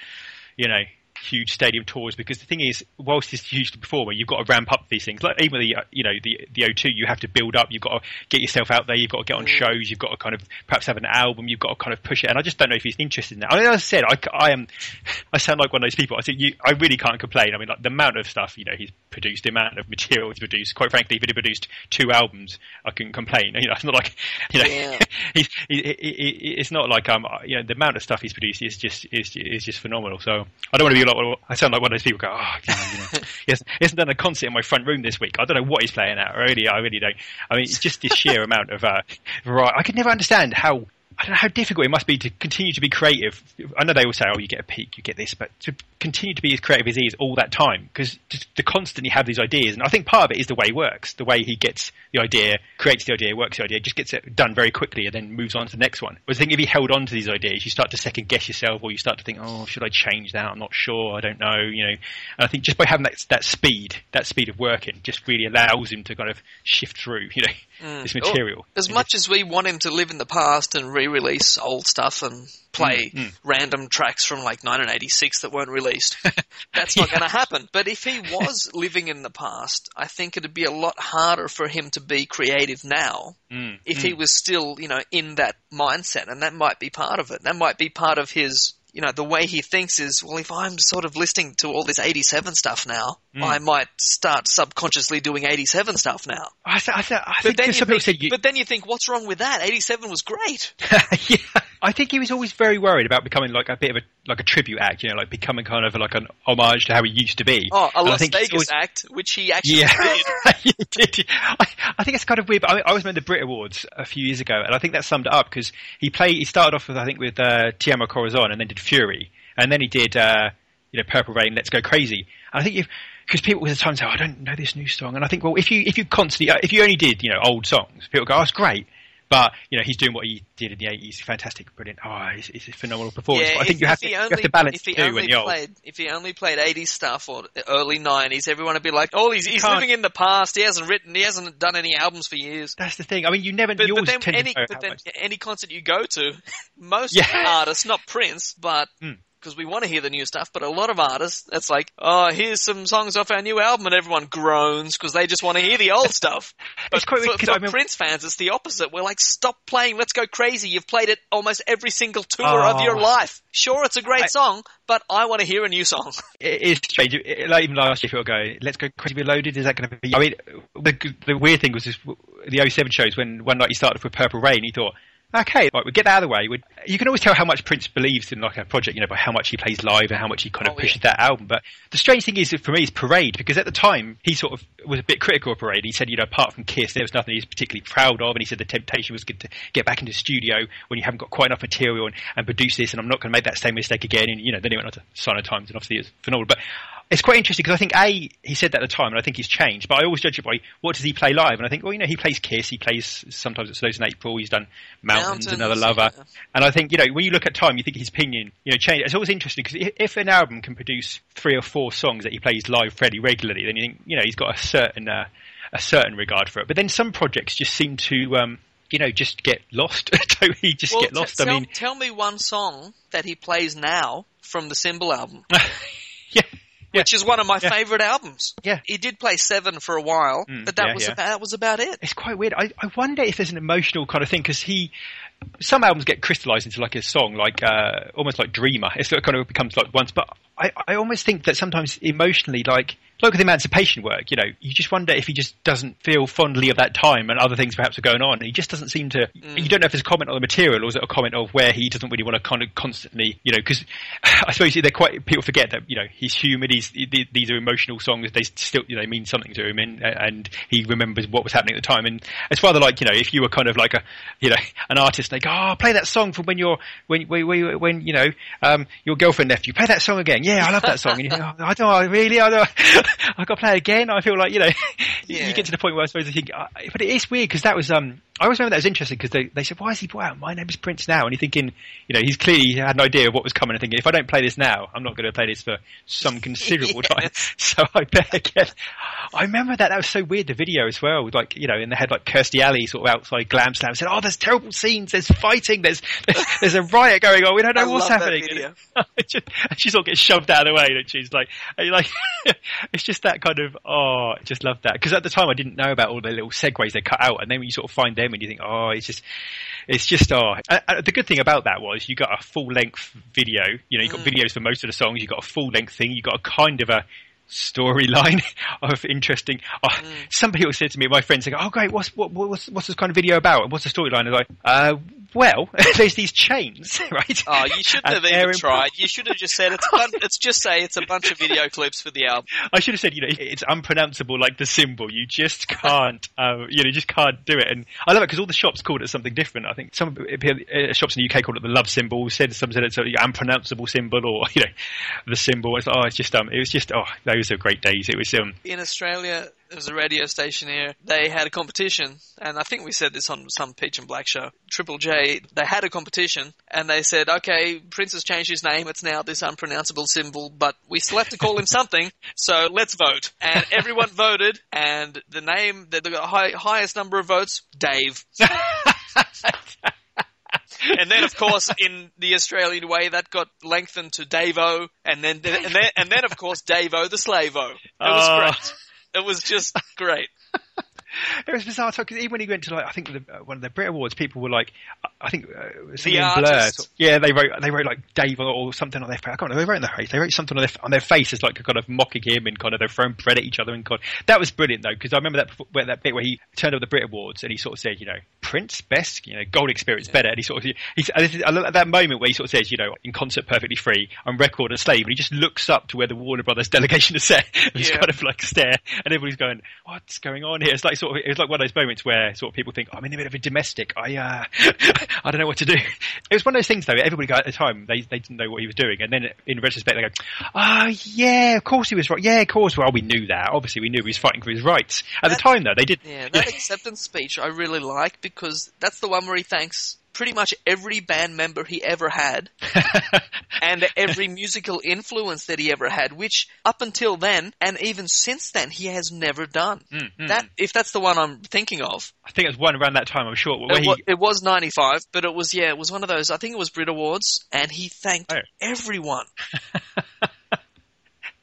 you know, huge stadium tours. Because the thing is, whilst it's huge to performer, you've got to ramp up these things. Like even the uh, you know the the O2, you have to build up. You've got to get yourself out there. You've got to get on shows. You've got to kind of perhaps have an album. You've got to kind of push it. And I just don't know if he's interested in that. I mean, as I said, I, I am. I sound like one of those people. I think you, I really can't complain. I mean, like the amount of stuff you know he's produced, the amount of material he's produced. Quite frankly, if he'd produced two albums, I couldn't complain. You know, it's not like you know, Yeah. he's, he, he, he, it's not like um, you know, the amount of stuff he's produced is just is is just phenomenal. So I don't want to be like I sound like one of those people go, oh, you know, you know. he, hasn't, he hasn't done a concert in my front room this week. I don't know what he's playing at. Really, I really don't. I mean, it's just this sheer amount of uh, variety. I could never understand how. I don't know how difficult it must be to continue to be creative. I know they all say, "Oh, you get a peak, you get this," but to continue to be as creative as he is all that time, because to constantly have these ideas, and I think part of it is the way he works, the way he gets the idea, creates the idea, works the idea, just gets it done very quickly, and then moves on to the next one. Whereas I think if he held on to these ideas, you start to second guess yourself, or you start to think, "Oh, should I change that? I'm not sure. I don't know." You know, and I think just by having that that speed, that speed of working, just really allows him to kind of shift through, you know, this material. As much as we want him to live in the past and re-release old stuff and play Mm, random tracks from like 1986 that weren't released, that's not going to happen. But if he was living in the past, I think it'd be a lot harder for him to be creative now Mm, if he was still, you know, in that mindset, and that might be part of it. That might be part of his, you know, the way he thinks is, well, if I'm sort of listening to all this 87 stuff now, Mm. I might start subconsciously doing 87 stuff now. I, th- I, th- I But think then, you think, said you, but then you think, what's wrong with that? 87 was great. yeah, I think he was always very worried about becoming like a bit of a like a tribute act, you know, like becoming kind of like an homage to how he used to be. Oh, a Las Vegas always- act, which he actually Yeah, did. did. I, I think it's kind of weird. But I, I always remember the Brit Awards a few years ago, and I think that summed it up because he played. He started off with I think with uh, Te Amo Corazon, and then did Fury, and then he did uh, you know Purple Rain, Let's Go Crazy. And I think because people at the time say, oh, I don't know this new song, and I think well if you if you constantly uh, if you only did you know old songs, people go, oh, it's great. But you know he's doing what he did in the eighties, fantastic, brilliant. Oh, it's, it's a phenomenal performance. Yeah, but I think if, you have to he you only, have to balance if he two only the old. played, if he only played 80s stuff or early 90s, everyone would be like, oh, he's, he's can't- living in the past. He hasn't written, he hasn't done any albums for years. That's the thing. I mean, you never. But, but then any, but then any concert you go to, most Yeah. artists, not Prince, but Mm. Because we want to hear the new stuff, but a lot of artists, it's like, oh, here's some songs off our new album, and everyone groans because they just want to hear the old stuff. But It's quite for, for remember- Prince fans, it's the opposite. We're like, stop playing, let's go crazy. You've played it almost every single tour of your Oh. life. Sure, it's a great I- song, but I want to hear a new song. It is strange. It- like even last year, people go, "Let's go crazy reloaded." Is that going to be? I mean, the, the weird thing was this, the 07 shows when one night he started with Purple Rain. He thought, "Okay, right, we get that out of the way." We'd, you can always tell how much Prince believes in like a project, you know, by how much he plays live and how much he kind of Oh, pushes that album. But the strange thing is, for me, is Parade because at the time he sort of was a bit critical of Parade. He said, you know, apart from Kiss, there was nothing he was particularly proud of, and he said the temptation was good to get back into the studio when you haven't got quite enough material and, and produce this, and I'm not going to make that same mistake again. And you know, then he went on to Sign Times, and obviously it's phenomenal. But it's quite interesting because I think a he said that at the time, and I think he's changed. But I always judge it by what does he play live, and I think well, you know, he plays Kiss, he plays sometimes it snows in April, he's done Mountains, Mountains, Another Lover, yeah. and I think you know when you look at time, you think his opinion you know change. It's always interesting because if, an album can produce three or four songs that he plays live fairly regularly, then you think you know he's got a certain uh, a certain regard for it. But then some projects just seem to um, you know just get lost. totally just Well, get t- lost. tell, I mean, tell me one song that he plays now from the Symbol album, yeah. Which is one of my Yeah. favorite albums. Yeah. He did play Seven for a while, Mm, but that yeah, was about that was about it. it's quite weird. I, I wonder if there's an emotional kind of thing because he, some albums get crystallized into like a song, like uh, almost like Dreamer. It's of kind of becomes like once, but I, I almost think that sometimes emotionally, like like with emancipation work, you know, you just wonder if he just doesn't feel fondly of that time and other things perhaps are going on. He just doesn't seem to. You don't know if it's a comment on the material or is it a comment of where he doesn't really want to kind of constantly, you know, because I suppose they're quite people forget that you know he's human. He's th- these are emotional songs. They still you know mean something to him, and and he remembers what was happening at the time. And it's rather like you know if you were kind of like a you know an artist, they go, oh, play that song from when you're when when when, when you know um, your girlfriend left you. Play that song again. Yeah, I love that song. And you think, oh, I don't know, really, I don't. I got to play it again. I feel like you know you- Yeah. you get to the point where I suppose I think, uh, but it is weird because that was um. I always remember that was interesting because they, they said, why is he brought out My Name is Prince now? And you're thinking, you know, he's clearly had an idea of what was coming and thinking, if I don't play this now, I'm not going to play this for some considerable time. So I better get. I remember that. That was so weird, the video as well. with Like, you know, in the head like Kirstie Alley sort of outside Glam Slam said, oh, there's terrible scenes, there's fighting, there's there's, there's a riot going on, we don't know I what's happening. It just, and she sort of gets shoved out of the way, and she's like, and like, it's just that kind of, oh, I just love that. Because at the time I didn't know about all the little segues they cut out, and then when you sort of find them and you think, oh, it's just, it's just, oh. The good thing about that was you got a full length video, you know, you got mm. videos for most of the songs, you got a full length thing, you got a kind of a, storyline of interesting. Oh, Some people said to me, my friends, they go, "Oh, great! What's what, what's what's this kind of video about? What's the storyline?" I'm like, uh, "Well, there's these chains, right?" Oh, you shouldn't And have even tried. You should have just said it's. Bun- it's just say it's a bunch of video clips for the album. I should have said, you know, it's unpronounceable like the symbol. You just can't, um, you know, you just can't do it. And I love it because all the shops called it something different. I think some uh, shops in the UK called it the love symbol. Said some said it's an unpronounceable symbol, or you know, the symbol. It's like, oh, it's just um, it was just oh, those are great days. It was um, In Australia, there was a radio station here. They had a competition, and I think we said this on some Peach and Black show. Triple J, they had a competition, and they said, "Okay, Prince has changed his name. It's now this unpronounceable symbol, but we still have to call him something. So let's vote." And everyone voted, and the name, the, the high, highest number of votes, Dave. And then, of course, in the Australian way, that got lengthened to Davo, and then, and then, and then, of course, Davo the Slavo. It was Oh. great. It was just great. It was bizarre because even when he went to like I think the, uh, one of the Brit Awards, people were like, I think uh, something in Blur. artist. Yeah, they wrote they wrote like Dave or, something on their face. I can't remember. They wrote on their face. They wrote something on their on their like a kind of mocking him and kind of they're throwing bread at each other and God, that was brilliant though because I remember that before- where that bit where he turned up the Brit Awards and he sort of said, you know, Prince best, you know, Gold Experience better, and he sort of he's and this is- I love at that moment where he sort of says, you know, in concert perfectly free, on record a slave, and he just looks up to where the Warner Brothers delegation is set and Yeah. kind of like stare, and everybody's going, what's going on here? It's like sort of it's like one of those moments where sort of people think, I'm in the middle of a domestic, I uh, I don't know what to do. It was one of those things though. Everybody got at the time they they didn't know what he was doing, and then in retrospect they go, ah, yeah, of course he was right. Yeah, of course. Well, we knew that. Obviously, we knew he was fighting for his rights. At the time, though, they did. Yeah, that acceptance speech I really like because that's the one where he thanks pretty much every band member he ever had and every musical influence that he ever had, which up until then and even since then he has never done. Mm, That if that's the one I'm thinking of, I think it was one around that time. I'm sure. It, he, wa- it was 95, but it was yeah, it was one of those. I think it was Brit Awards, and he thanked Oh. everyone.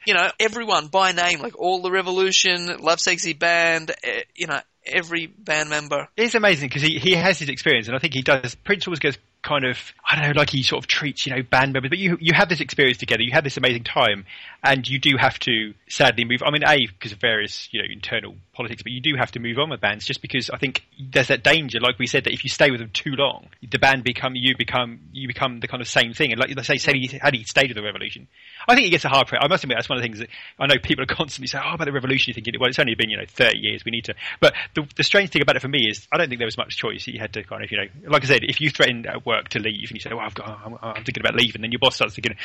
you know, everyone by name, like all the Revolution, Lovesexy Band, eh, you know, every band member. It's amazing because he, he has his experience, and I think he does. Prince always goes kind of I don't know, like he sort of treats you know band members, but you you have this experience together, you have this amazing time, and you do have to sadly move. I mean, a because of various you know internal politics, but you do have to move on with bands just because I think there's that danger, like we said, that if you stay with them too long, the band become you become you become the kind of same thing. And like let's say, say he, had he stayed with the Revolution, I think it gets a hard. Pre- I must admit that's one of the things that I know people are constantly saying, "Oh, about the Revolution," you're thinking, well, it's only been you know 30 years. We need to. But the, the strange thing about it for me is I don't think there was much choice. You had to kind of you know, like I said, if you threatened at work to leave and you say, "Well, oh, I've got, I'm, I'm thinking about leaving," then your boss starts thinking,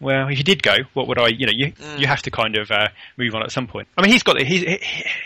"Well, if you did go, what would I?" You know, you you have to kind of uh, move on at some point. I mean, he's got he's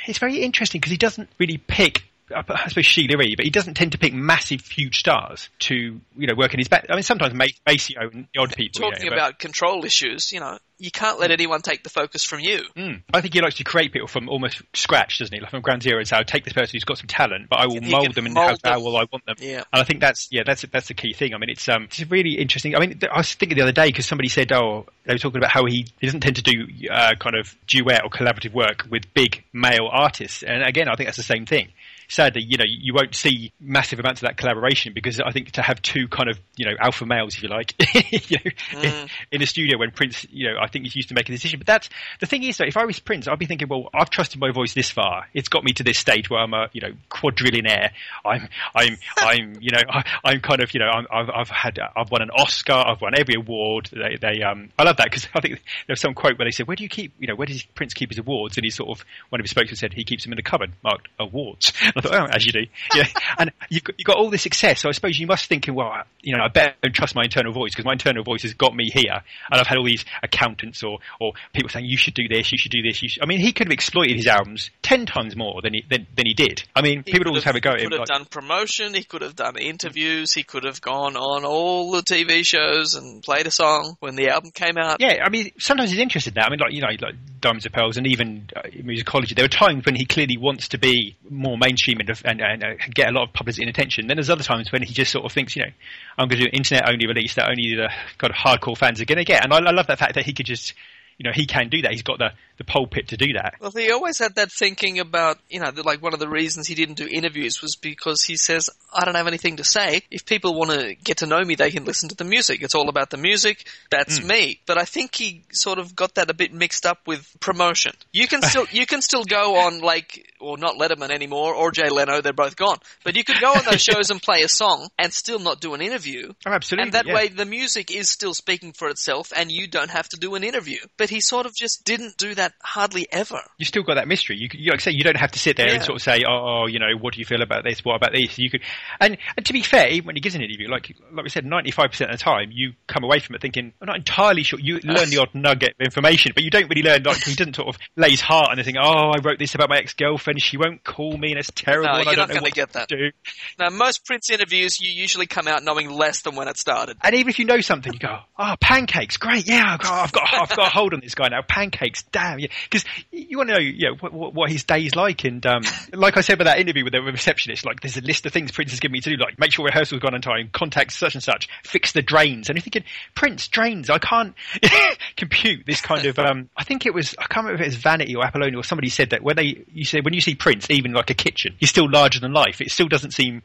he's very interesting because he doesn't really pick I suppose Sheila E, but he doesn't tend to pick massive, huge stars to you know work in his back. I mean, sometimes Maceo and the odd people. Talking you know, about control issues, you know, you can't let anyone take the focus from you. Mm. I think he likes to create people from almost scratch, doesn't he? Like from ground zero and say, I'll take this person who's got some talent, but I will mould them and mould how, them. will I want them. Yeah. And I think that's yeah, that's that's the key thing. I mean, it's um, it's really interesting. I mean, th- I was thinking the other day because somebody said, oh, they were talking about how he, he doesn't tend to do uh, kind of duet or collaborative work with big male artists, and again, I think that's the same thing. Sadly, you know, you won't see massive amounts of that collaboration because I think to have two kind of, you know, alpha males, if you like, you know, in, in a studio when Prince, you know, I think he's used to make a decision. But that's the thing is, though, if I was Prince, I'd be thinking, well, I've trusted my voice this far. It's got me to this stage where I'm a, you know, quadrillionaire. I'm, I'm, I'm, you know, I, I'm kind of, you know, I'm, I've, I've had, I've won an Oscar. I've won every award. They, they, um, I love that because I think there's some quote where they said, where do you keep, you know, where does Prince keep his awards? And he sort of, one of his spokesmen said he keeps them in the cupboard marked awards. I thought, oh, as you do. Yeah. and you've got, you've got all this success. So I suppose you must think, well, you know, I better don't trust my internal voice because my internal voice has got me here. And I've had all these accountants or, or people saying, you should do this, you should do this. You. I mean, he could have exploited his albums 10 times more than he, than, than he did. I mean, He people always have a go at He him. could have like- done promotion. He could have done interviews. He could have gone on all the TV shows and played a song when the album came out. Yeah, I mean, sometimes he's interested in that. I mean, like you know, like Diamonds and Pearls, and even uh, musicology. There are times when he clearly wants to be more mainstream and, and, uh, get a lot of publicity and attention. Then there's other times when he just sort of thinks, you know, I'm going to do an internet only release that only the kind of hardcore fans are going to get. And I, I love that fact that he could just, you know, he can do that. He's got the the pulpit to do that. Well, he always had that thinking about, you know, that, like one of the reasons he didn't do interviews was because he says, I don't have anything to say. If people want to get to know me, they can listen to the music. It's all about the music. That's Hmm. me. But I think he sort of got that a bit mixed up with promotion. You can still, you can still go on like, or not Letterman anymore, or Jay Leno, they're both gone. But you could go on those shows and play a song and still not do an interview. Oh, absolutely. And that yeah. way the music is still speaking for itself and you don't have to do an interview. But he sort of just didn't do that hardly ever. you still got that mystery. You, you like I say, you don't have to sit there and sort of say, oh, oh, you know, what do you feel about this? What about this? You could, and, and to be fair, even when he gives an interview, like like we said, ninety five percent of the time, you come away from it thinking, I'm not entirely sure. You learn the odd nugget of information, but you don't really learn. Like he doesn't sort of lay his heart on think, Oh, I wrote this about my ex girlfriend. She won't call me, and it's terrible. No, and you're don't not gonna get that. do. Now, most Prince interviews, you usually come out knowing less than when it started. And even if you know something, you go, "Oh, pancakes, great! Yeah, I've got, I've got, I've got a hold on this guy now. Pancakes, damn! Yeah, because you want to know, yeah, what, what, what his day's like. And um, like I said with that interview with the receptionist, like there's a list of things Prince has given me to do, like make sure rehearsal's gone on time, contact such and such, fix the drains. And you're thinking, Prince, drains? I can't compute this kind of. Um, I think it was, I can't remember if it was Vanity or Apollonia or somebody said that when they, you say when you see Prince, even like a kitchen, he's still larger than life. It still doesn't seem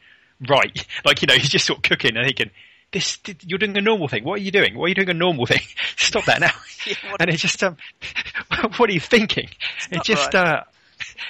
right. Like you know, he's just sort of cooking and thinking. This, you're doing a normal thing. What are you doing? Why are you doing a normal thing? Stop that now. Yeah, and it's just, um, what are you thinking? It just, right. uh,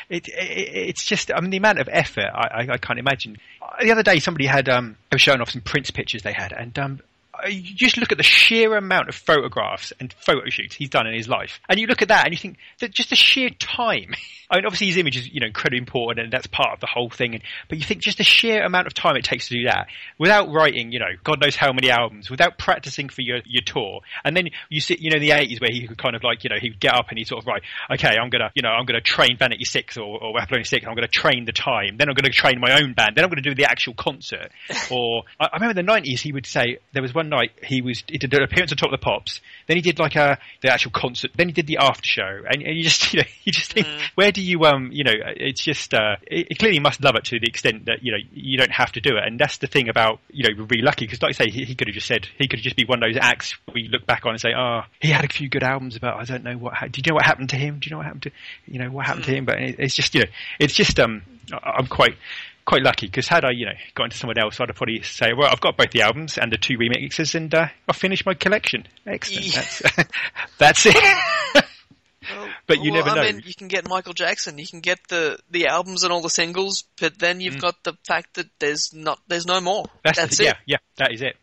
it, it, it's just, I mean, the amount of effort, I, I, I can't imagine. The other day, somebody had, um, showing off some Prince pictures they had, and, um, Uh, you just look at the sheer amount of photographs and photo shoots he's done in his life, and you look at that and you think that just the sheer time. I mean, obviously his image is you know incredibly important, and that's part of the whole thing. And, but you think just the sheer amount of time it takes to do that without writing, you know, God knows how many albums, without practicing for your your tour, and then you see, you know, in the eighties where he could kind of like, you know, he'd get up and he'd sort of write, okay, I'm gonna, you know, I'm gonna train Vanity Six or, or Apollonia Six, I'm gonna train the time, then I'm gonna train my own band, then I'm gonna do the actual concert. or I, I remember in the nineties he would say there was one night he was he did an appearance on Top of the Pops, then he did like a the actual concert, then he did the after show, and, and you just you know you just think where do you um you know it's just uh it, it clearly must love it to the extent that you know you don't have to do it, and that's the thing about you know we're really lucky because like I say he, he could have just said he could have just be one of those acts we look back on and say oh he had a few good albums but I don't know what ha- do you know what happened to him? Do you know what happened to you know what happened to him? But it, it's just you know it's just um I- I'm quite quite lucky because had I, you know, gone into someone else, I'd have probably say, well, I've got both the albums and the two remixes, and uh, I've finished my collection. Excellent. Yeah. That's, that's it. Well, But you well, never I know. mean, you can get Michael Jackson, you can get the, the albums and all the singles, but then Mm. you've got the fact that there's not there's no more. that's, That's the, it. yeah, yeah, that is it.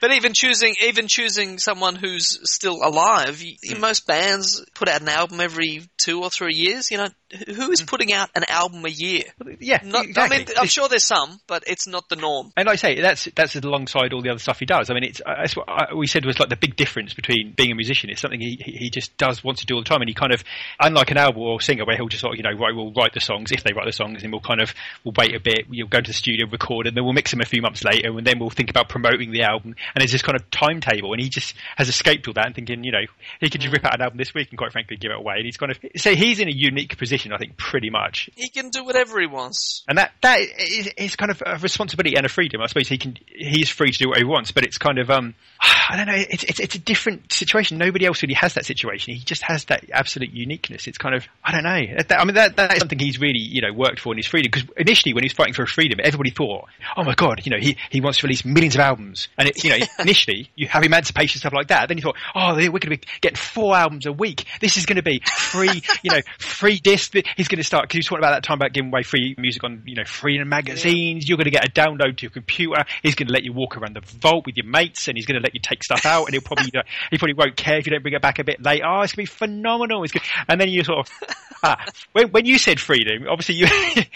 But even choosing even choosing someone who's still alive, you, Mm. most bands put out an album every two or three years. You know, who is mm. putting out an album a year? Yeah, Not, exactly. I mean, I'm sure there's some, but it's not the norm. And like I say, that's that's alongside all the other stuff he does. I mean, it's uh, that's what I, we said was like the big difference between being a musician. It's something he he just does want to do all the time, and he kind of unlike an album or singer where he'll just sort of you know right we'll write the songs if they write the songs, and we'll kind of we'll wait a bit, we'll go to the studio, record, and then we'll mix them a few months later, and then we'll think about promoting the album. And there's this kind of timetable, and he just has escaped all that and thinking, you know, he could just mm. rip out an album this week and quite frankly give it away. And he's kind of so he's in a unique position, I think, pretty much He can do whatever he wants. and that that is, is kind of a responsibility and a freedom. I suppose he can he's free to do what he wants, but it's kind of um I don't know. It's it's it's a different situation. Nobody else really has that situation. He just has that absolute uniqueness. It's kind of I don't know. That- I mean that that is something he's really you know worked for in his freedom. Because initially when he was fighting for his freedom, everybody thought, oh my god, you know he he wants to release millions of albums. And it, you know initially you have emancipation stuff like that. Then you thought, oh we're going to be getting four albums a week. This is going to be free. you know free disc. He's going to start because he's talking about that time about giving away free music on you know free magazines. You're going to get a download to your computer. He's going to let you walk around the vault with your mates, and he's going to let you take stuff out. And he'll probably uh, he probably won't care if you don't bring it back a bit late. Oh, it's going to be phenomenal. It's good. And then you sort of ah, when, when you said freedom, obviously you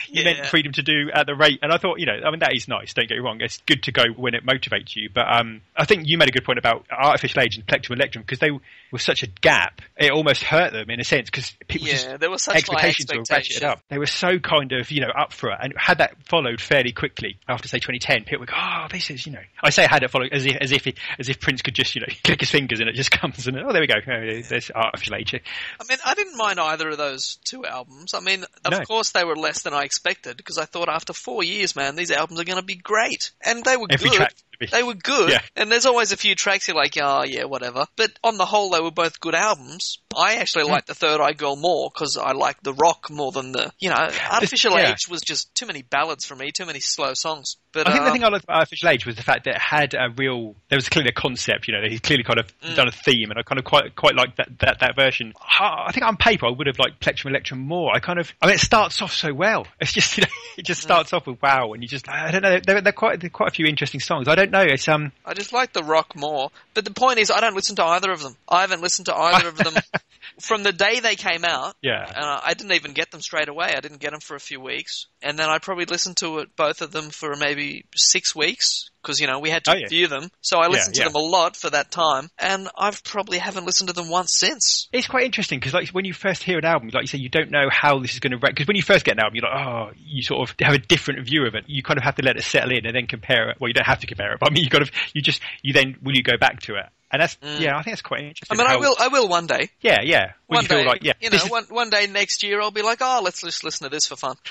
you meant freedom to do at the rate. And I thought you know I mean that is nice. Don't get me wrong. It's good to go when it motivates you. But um, I think you made a good point about art official age and Plectrum Electrum because they were such a gap. It almost hurt them in a sense because people just there was such high expectations were ratcheted up. They were so kind of, you know, up for it. And had that followed fairly quickly after, say, 2010, people would go, oh, this is, you know. I say had it followed as if, as if, it, as if Prince could just, you know, click his fingers and it just comes and, oh, there we go. Oh, there's art official age. I mean, I didn't mind either of those two albums. I mean, of No. course they were less than I expected because I thought after four years, man, these albums are going to be great, and they were Every good. track They were good, Yeah. and there's always a few tracks you're like, oh yeah, whatever. But on the whole, they were both good albums. I actually Hmm. liked the Third Eye Girl more because I like the rock more than the, you know, Artificial yeah. Age was just too many ballads for me, too many slow songs. But I think uh, the thing I liked about Art Official Age was the fact that it had a real, there was clearly a concept, you know, he's clearly kind of done a theme, and I kind of quite quite liked that, that, that version. I I think on paper I would have liked Plectrum Electrum more. I kind of, I mean, it starts off so well. It's just, you know, it just starts off with wow, and you just, I don't know, there, there are quite, there are quite a few interesting songs. I don't know, it's, um, I just like the rock more. But the point is, I don't listen to either of them. I haven't listened to either of them from the day they came out. Yeah. And I I didn't even get them straight away. I didn't get them for a few weeks. And then I probably listened to it, both of them for maybe six weeks. Because, you know, we had to Oh, yeah. review them. So I listened yeah. to them a lot for that time. And I've probably haven't listened to them once since. It's quite interesting because, like, when you first hear an album, like you say, you don't know how this is going to. Because when you first get an album, you're like, oh, you sort of have a different view of it. You kind of have to let it settle in and then compare it. Well, you don't have to compare it, but I mean, you kind of, you just, you then will you go back to it, and that's, yeah, I think that's quite interesting. I mean, I will, I will one day. Yeah, yeah. When one you feel day, like, yeah, you know, is- one, one day next year I'll be like, oh, let's just listen to this for fun.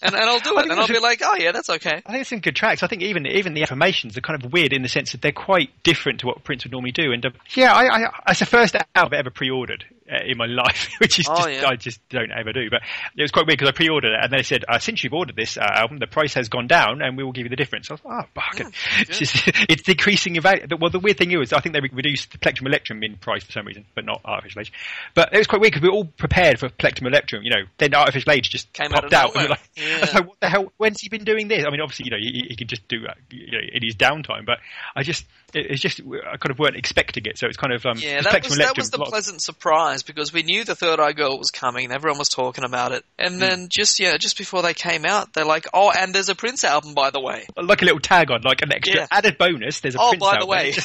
And, and I'll do it. And I'll that's be like, oh yeah, that's okay. I think it's some good tracks. I think even even the affirmations are kind of weird in the sense that they're quite different to what Prince would normally do. And uh, yeah, I, I, it's the first album I've ever pre-ordered in my life, which is Oh, just yeah. I just don't ever do. But it was quite weird because I pre-ordered it and they said, uh, since you've ordered this uh, album, the price has gone down and we will give you the difference. I was like, oh, bargain. it's, just, it's decreasing in value. Well, the weird thing is, I think they reduced the Plectrum Electrum in price for some reason, but not Art Official Age. But it was quite weird because we were all prepared for Plectrum Electrum. You know, then Art Official Age just Came popped of out. and we're like, Yeah. I was like, what the hell? When's he been doing this? I mean, obviously, you know, he, he can just do uh, you know, in his downtime, but I just, it, it's just, I kind of weren't expecting it. So it's kind of, um, Yeah, that was, that was the pleasant surprise because we knew the Third Eye Girl was coming and everyone was talking about it. Hmm. And then just, yeah, just before they came out, they're like, oh, and there's a Prince album, by the way. like a little tag on, like an extra Yeah. added bonus. There's a Oh, Prince by the album. way.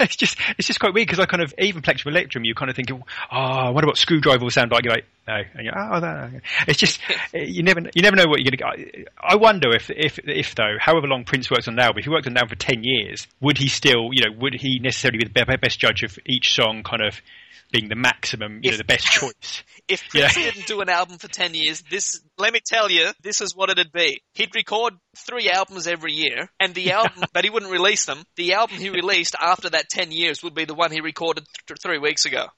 It's just, it's just, quite weird because I kind of even Plectrum Electrum, you kind of think, oh, what about Screwdriver will sound like. You're like, no, and you're, oh, that. It's just you never, you never know what you're going to get. I wonder if, if, if though, however long Prince works on now, album, if he worked on now for ten years, would he still, you know, would he necessarily be the best judge of each song, kind of being the maximum, you know, the best choice? If Prince Yeah. didn't do an album for 10 years, this, let me tell you, this is what it'd be. He'd record three albums every year, and the album, but he wouldn't release them. The album he released after that 10 years would be the one he recorded th- three weeks ago.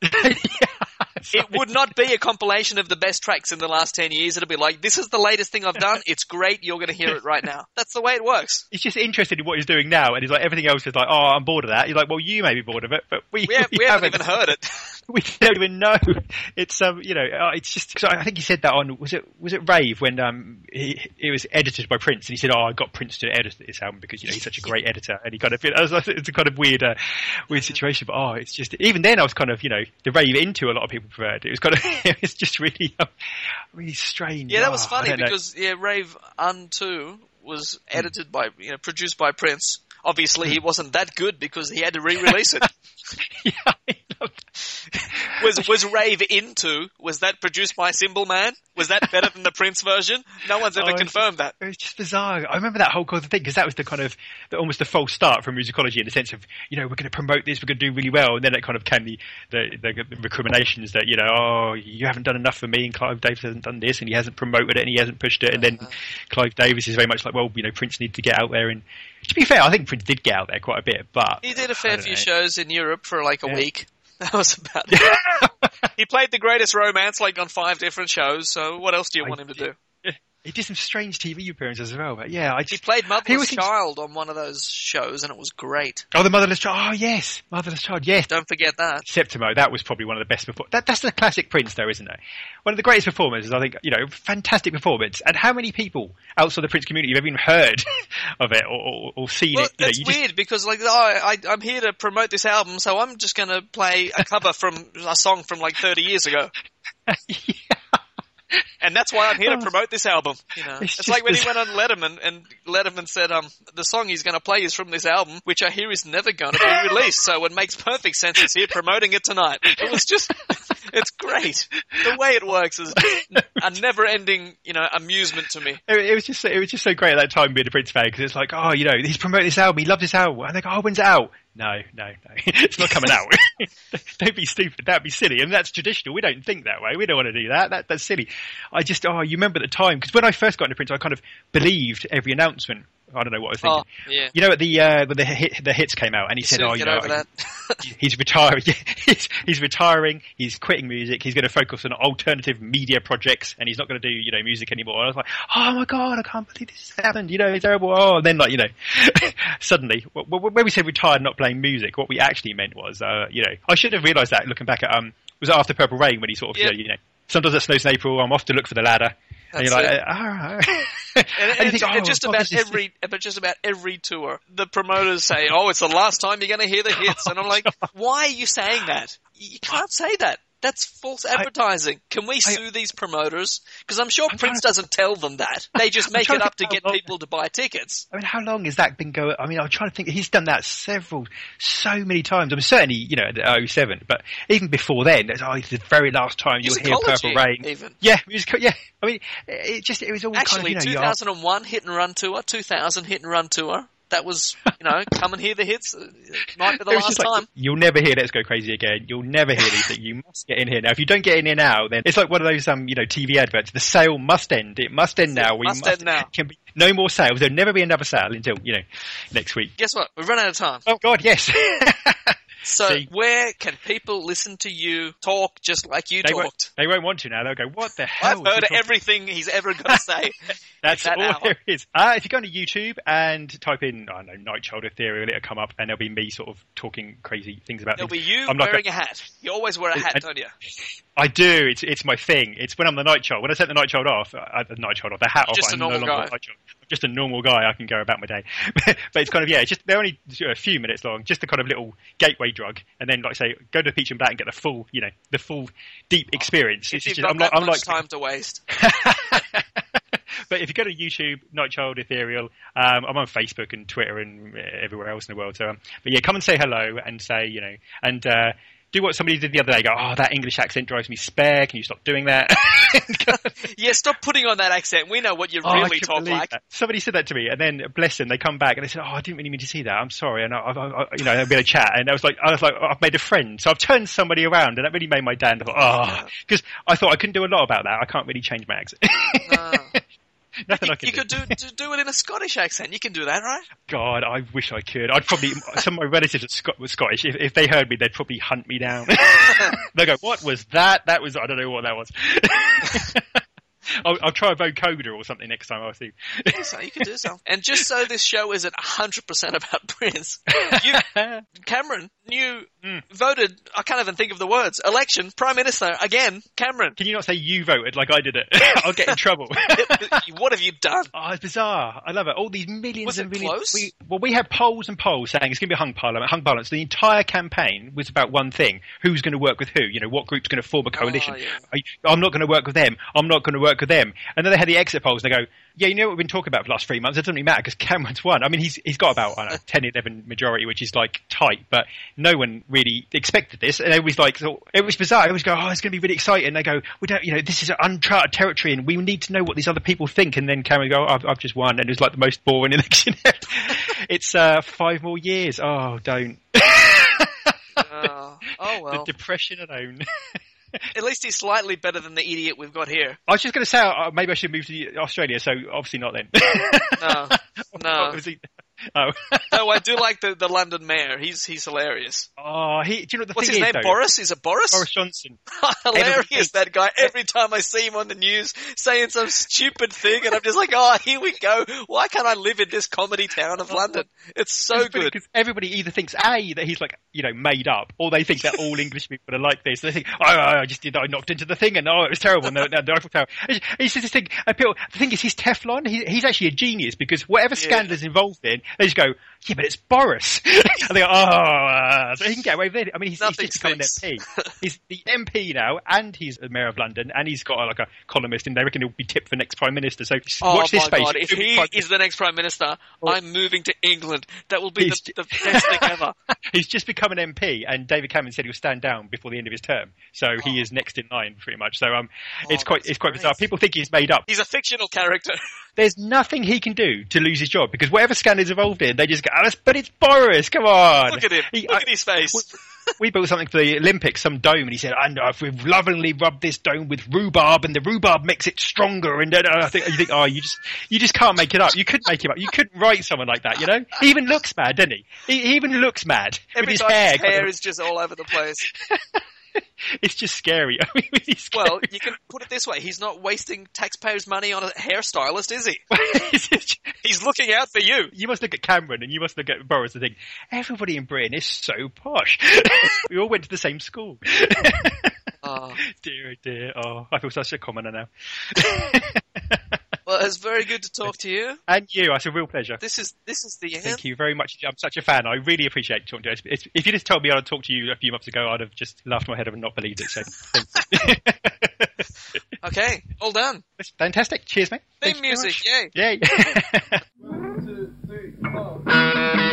It would not be a compilation of the best tracks in the last 10 years. It'll be like, this is the latest thing I've done. It's great. You're going to hear it right now. That's the way it works. He's just interested in what he's doing now, and he's like everything else is like, oh, I'm bored of that. You're like, well, you may be bored of it, but we, We, have, we haven't even heard it. we don't even know. It's um, you know, uh, it's just. Cause I think he said that on was it was it Rave when um he, it was edited by Prince and he said, oh, I got Prince to edit this album because you know he's such a great editor and he kind of it's a kind of weird uh, weird situation. But oh, it's just even then I was kind of you know the Rave into a lot of people preferred. It was kind of it was just really um, really strange. Yeah, that was Oh, funny know. because yeah, Rave Unto was edited by you know produced by Prince. Obviously, he wasn't that good because he had to re-release it. yeah, Was was Rave Into? Was that produced by Symbol Man? Was that better than the Prince version? No one's ever Oh, confirmed that. It's just bizarre. I remember that whole kind of thing because that was the kind of the, almost the false start from musicology in the sense of you know we're going to promote this, we're going to do really well, and then it kind of came the, the the recriminations that you know oh you haven't done enough for me, and Clive Davis hasn't done this, and he hasn't promoted it, and he hasn't pushed it, and then uh-huh. Clive Davis is very much like well you know Prince needs to get out there, and to be fair, I think Prince did get out there quite a bit, but He did a fair few know. shows in Europe for like a Yeah. week. That was about it. he played The Greatest Romance like on five different shows, so what else do you I want him to do? He did some strange TV appearances as well, but yeah, I He just played He Motherless was in- Child on one of those shows and it was great. oh the motherless child, oh yes, motherless child, yes, Don't forget that. Septimo, that was probably one of the best. Perfor- that, that's the classic Prince, though, isn't it? One of the greatest performances, I think. You know, fantastic performance. And how many people outside the Prince community have even heard of it or, or, or seen Well, it? You know, it's you just- weird because like oh, I, I'm here to promote this album, so I'm just going to play a cover from a song from like 30 years ago. And that's why I'm here to promote this album. You know, It's it's, like when he went on Letterman and Letterman said, "Um, the song he's going to play is from this album, which I hear is never going to be released. So it makes perfect sense. He's here promoting it tonight." It was just, it's great. The way it works is a never-ending, you know, amusement to me. It, it was just it was just so great at that time being a Prince fan because it's like oh you know he's promoting this album he loves this album and they go oh when's it out no no no. It's not coming out. Don't be stupid. That'd be silly. And that's traditional. We don't think that way. We don't want to do that, that that's silly. I just oh you remember the time? Because when I first got into print, I kind of believed every announcement I don't know what I was thinking Oh, yeah. you know at the uh, when the hit, the hits came out and he said Soon oh you know he's retiring. he's, he's retiring. He's quitting music. He's going to focus on alternative media projects, and he's not going to do you know music anymore. And I was like, oh my god, I can't believe this has happened. You know, it's terrible. Oh, and then like you know, suddenly when we said retired, not playing music, what we actually meant was, uh, you know, I should have realised that looking back at um, was it after Purple Rain when he sort of Yeah. you know, you know, sometimes it snows in April. I'm off to look for the ladder. And you're That's like, all right. And, And and, you think, and oh, just about every, but just about every tour, the promoters say, "Oh, it's the last time you're going to hear the hits," oh, and I'm like, "Why are you saying that? You can't say that. That's false advertising. Can we I- sue these promoters? Because I'm sure I'm Prince trying doesn't tell them that. They just make it up to think get long- people to buy tickets. I mean, how long has that been going? I mean, I'm trying to think. He's done that several, so many times. I'm certainly, you know, at 07, but even before then, it's, oh, it's the very last time you'll hear Purple Rain. even. Yeah, musical, yeah. I mean, it just, it was all Actually, kind of, you know, you are- 2001 hit and run tour, 2000 hit and run tour. That was, you know, come and hear the hits. uh, It might be the it last like, time. You'll never hear Let's Go Crazy again. You'll never hear these things. You must get in here now. If you don't get in here now, then it's like one of those, um, you know, TV adverts. The sale must end. It must end now. We Must end now. Can be no more sales. There'll never be another sale until you know next week. Guess what? We've run out of time. Oh God, yes. So See. where can people listen to you talk just like you they won't. talked? They won't want to now. They'll go, "What the hell?" I've he heard talking everything he's ever going to say. That's that all hour. there is. Uh, if you go to YouTube and type in, I don't know, Nightchild Ethereal, it'll come up and there'll be me sort of talking crazy things about There'll be you I'm not wearing a hat. You always wear a hat, I- don't you? I do. It's it's my thing. It's when I'm the Nightchild. When I set the Nightchild off, uh, the Nightchild off, the hat off, just a I'm normal no guy. Nightchild. I'm just a normal guy. I can go about my day. but it's kind of yeah. It's just they're only a few minutes long. Just the kind of little gateway drug, and then like I say, go to the Peach and Black and get the full, you know, the full deep experience. It's just, I'm like, I'm like time to waste. but if you go to YouTube, Nightchild Ethereal, um, I'm on Facebook and Twitter and uh, everywhere else in the world. So, um, but yeah, come and say hello and say, you know, and uh, do what somebody did the other day. Go, oh, that English accent drives me spare. Can you stop doing that? Yeah, stop putting on that accent. We know what you Oh, really talk like. that. Somebody said that to me, and then bless them, they come back and they said, "Oh, I didn't really mean to see that. I'm sorry." And I, I, I you know, we had a chat, and I was like, I was like, oh, I've made a friend, so I've turned somebody around, and that really made my day. And I thought, oh, because I thought I couldn't do a lot about that. I can't really change my accent. No. Nothing You, I can you could do do- do it in a Scottish accent. You can do that, right? God, I wish I could. I'd probably some of my relatives are Scot- were Scottish. If, if they heard me, they'd probably hunt me down. they go, "What was that? That was I don't know what that was." I'll, I'll try a vocoder or something next time. I see. so you can do so. And just so this show isn't 100% about Prince, you, Cameron, you Mm. voted, I can't even think of the words, election, Prime Minister, again, Cameron. Can you not say you voted like I did it? I'll get in trouble. what have you done? Oh, it's bizarre. I love it. All these millions Was and millions. We, well, we had polls and polls saying it's going to be a hung parliament, hung parliament. So the entire campaign was about one thing: who's going to work with who? You know, what group's going to form a coalition? Oh, yeah. You- I'm not going to work with them. I'm not going to work with them. And then they had the exit polls. and They go, yeah, you know what we've been talking about for the last three months. It doesn't really matter because Cameron's won. I mean, he's he's got about I don't know 10, 11 majority, which is like tight, but no one really expected this. And it was like so it was bizarre. It was go, oh, it's going to be really exciting. And they go, we don't, you know, this is uncharted territory, and we need to know what these other people think. And then Cameron go, I've, I've just won, and it was like the most boring election. ever. it's uh, five more years. Oh, don't. Uh, oh well. The depression alone. At least he's slightly better than the idiot we've got here. I was just going to say uh, maybe I should move to Australia. So obviously not then. No, no. Oh. No, I do like the, the London mayor. He's he's hilarious. oh, he. Do you know the What's his is name? though? Boris? Is it Boris? Boris Johnson. hilarious that guy. Every time I see him on the news saying some stupid thing, and I'm just like, oh, here we go. Why can't I live in this comedy town of London? It's so good. Because everybody either thinks a that he's like you know made up, or they think that all English people are like this. They think, oh, oh, oh I just did, I knocked into the thing, and oh, it was terrible. No, no, the Eiffel Tower. It's- He says this thing. the thing is, he's Teflon. He, he's actually a genius because whatever scandal is involved in, they just go, yeah, but it's Boris. and they go, oh, uh, so he can get away with it. I mean, he's, he's just become an. MP. he's the MP now, and he's the mayor of London, and he's got uh, like a columnist, and they reckon he'll be tipped for next prime minister. So Oh watch this space. god! If he prime- is the next prime minister, I'm moving to England. That will be He's the, the best thing ever. He's just become an MP, and David Cameron said he'll stand down before the end of his term. So he is next in line, pretty much. So um, it's quite Oh. it's quite great. bizarre. People think he's made up. He's a fictional character. There's nothing he can do to lose his job because whatever scandal is involved in, they just go, oh, but it's Boris. Come on, Look at him. He- Look I- at his face. we built something for the Olympics, some dome, and he said, "And uh, we've lovingly rubbed this dome with rhubarb, and the rhubarb makes it stronger." And uh, I think you think, oh, you just you just can't make it up. You couldn't make it up. You couldn't write someone like that. You know, he even looks mad, doesn't he? He, he even looks mad Every with his time hair. his hair is just all over the place. it's just scary. I mean, scary. Well, you can put it this way: he's not wasting taxpayers' money on a hairstylist, is he? He's looking out for you. you must look at Cameron and you must look at Boris and think everybody in Britain is so posh. we all went to the same school. Oh. dear, dear. Oh, I feel such a commoner now. Well, it's very good to talk to you. and you, it's a real pleasure. This is this is the end. Thank you very much. I'm such a fan. I really appreciate talking to you. It's- it's- If you just told me I'd talk to you a few months ago, I'd have just laughed my head off and not believed it. So. Okay, all done. It's fantastic. Cheers, mate. Theme Thank you very music, much. yay! Yay.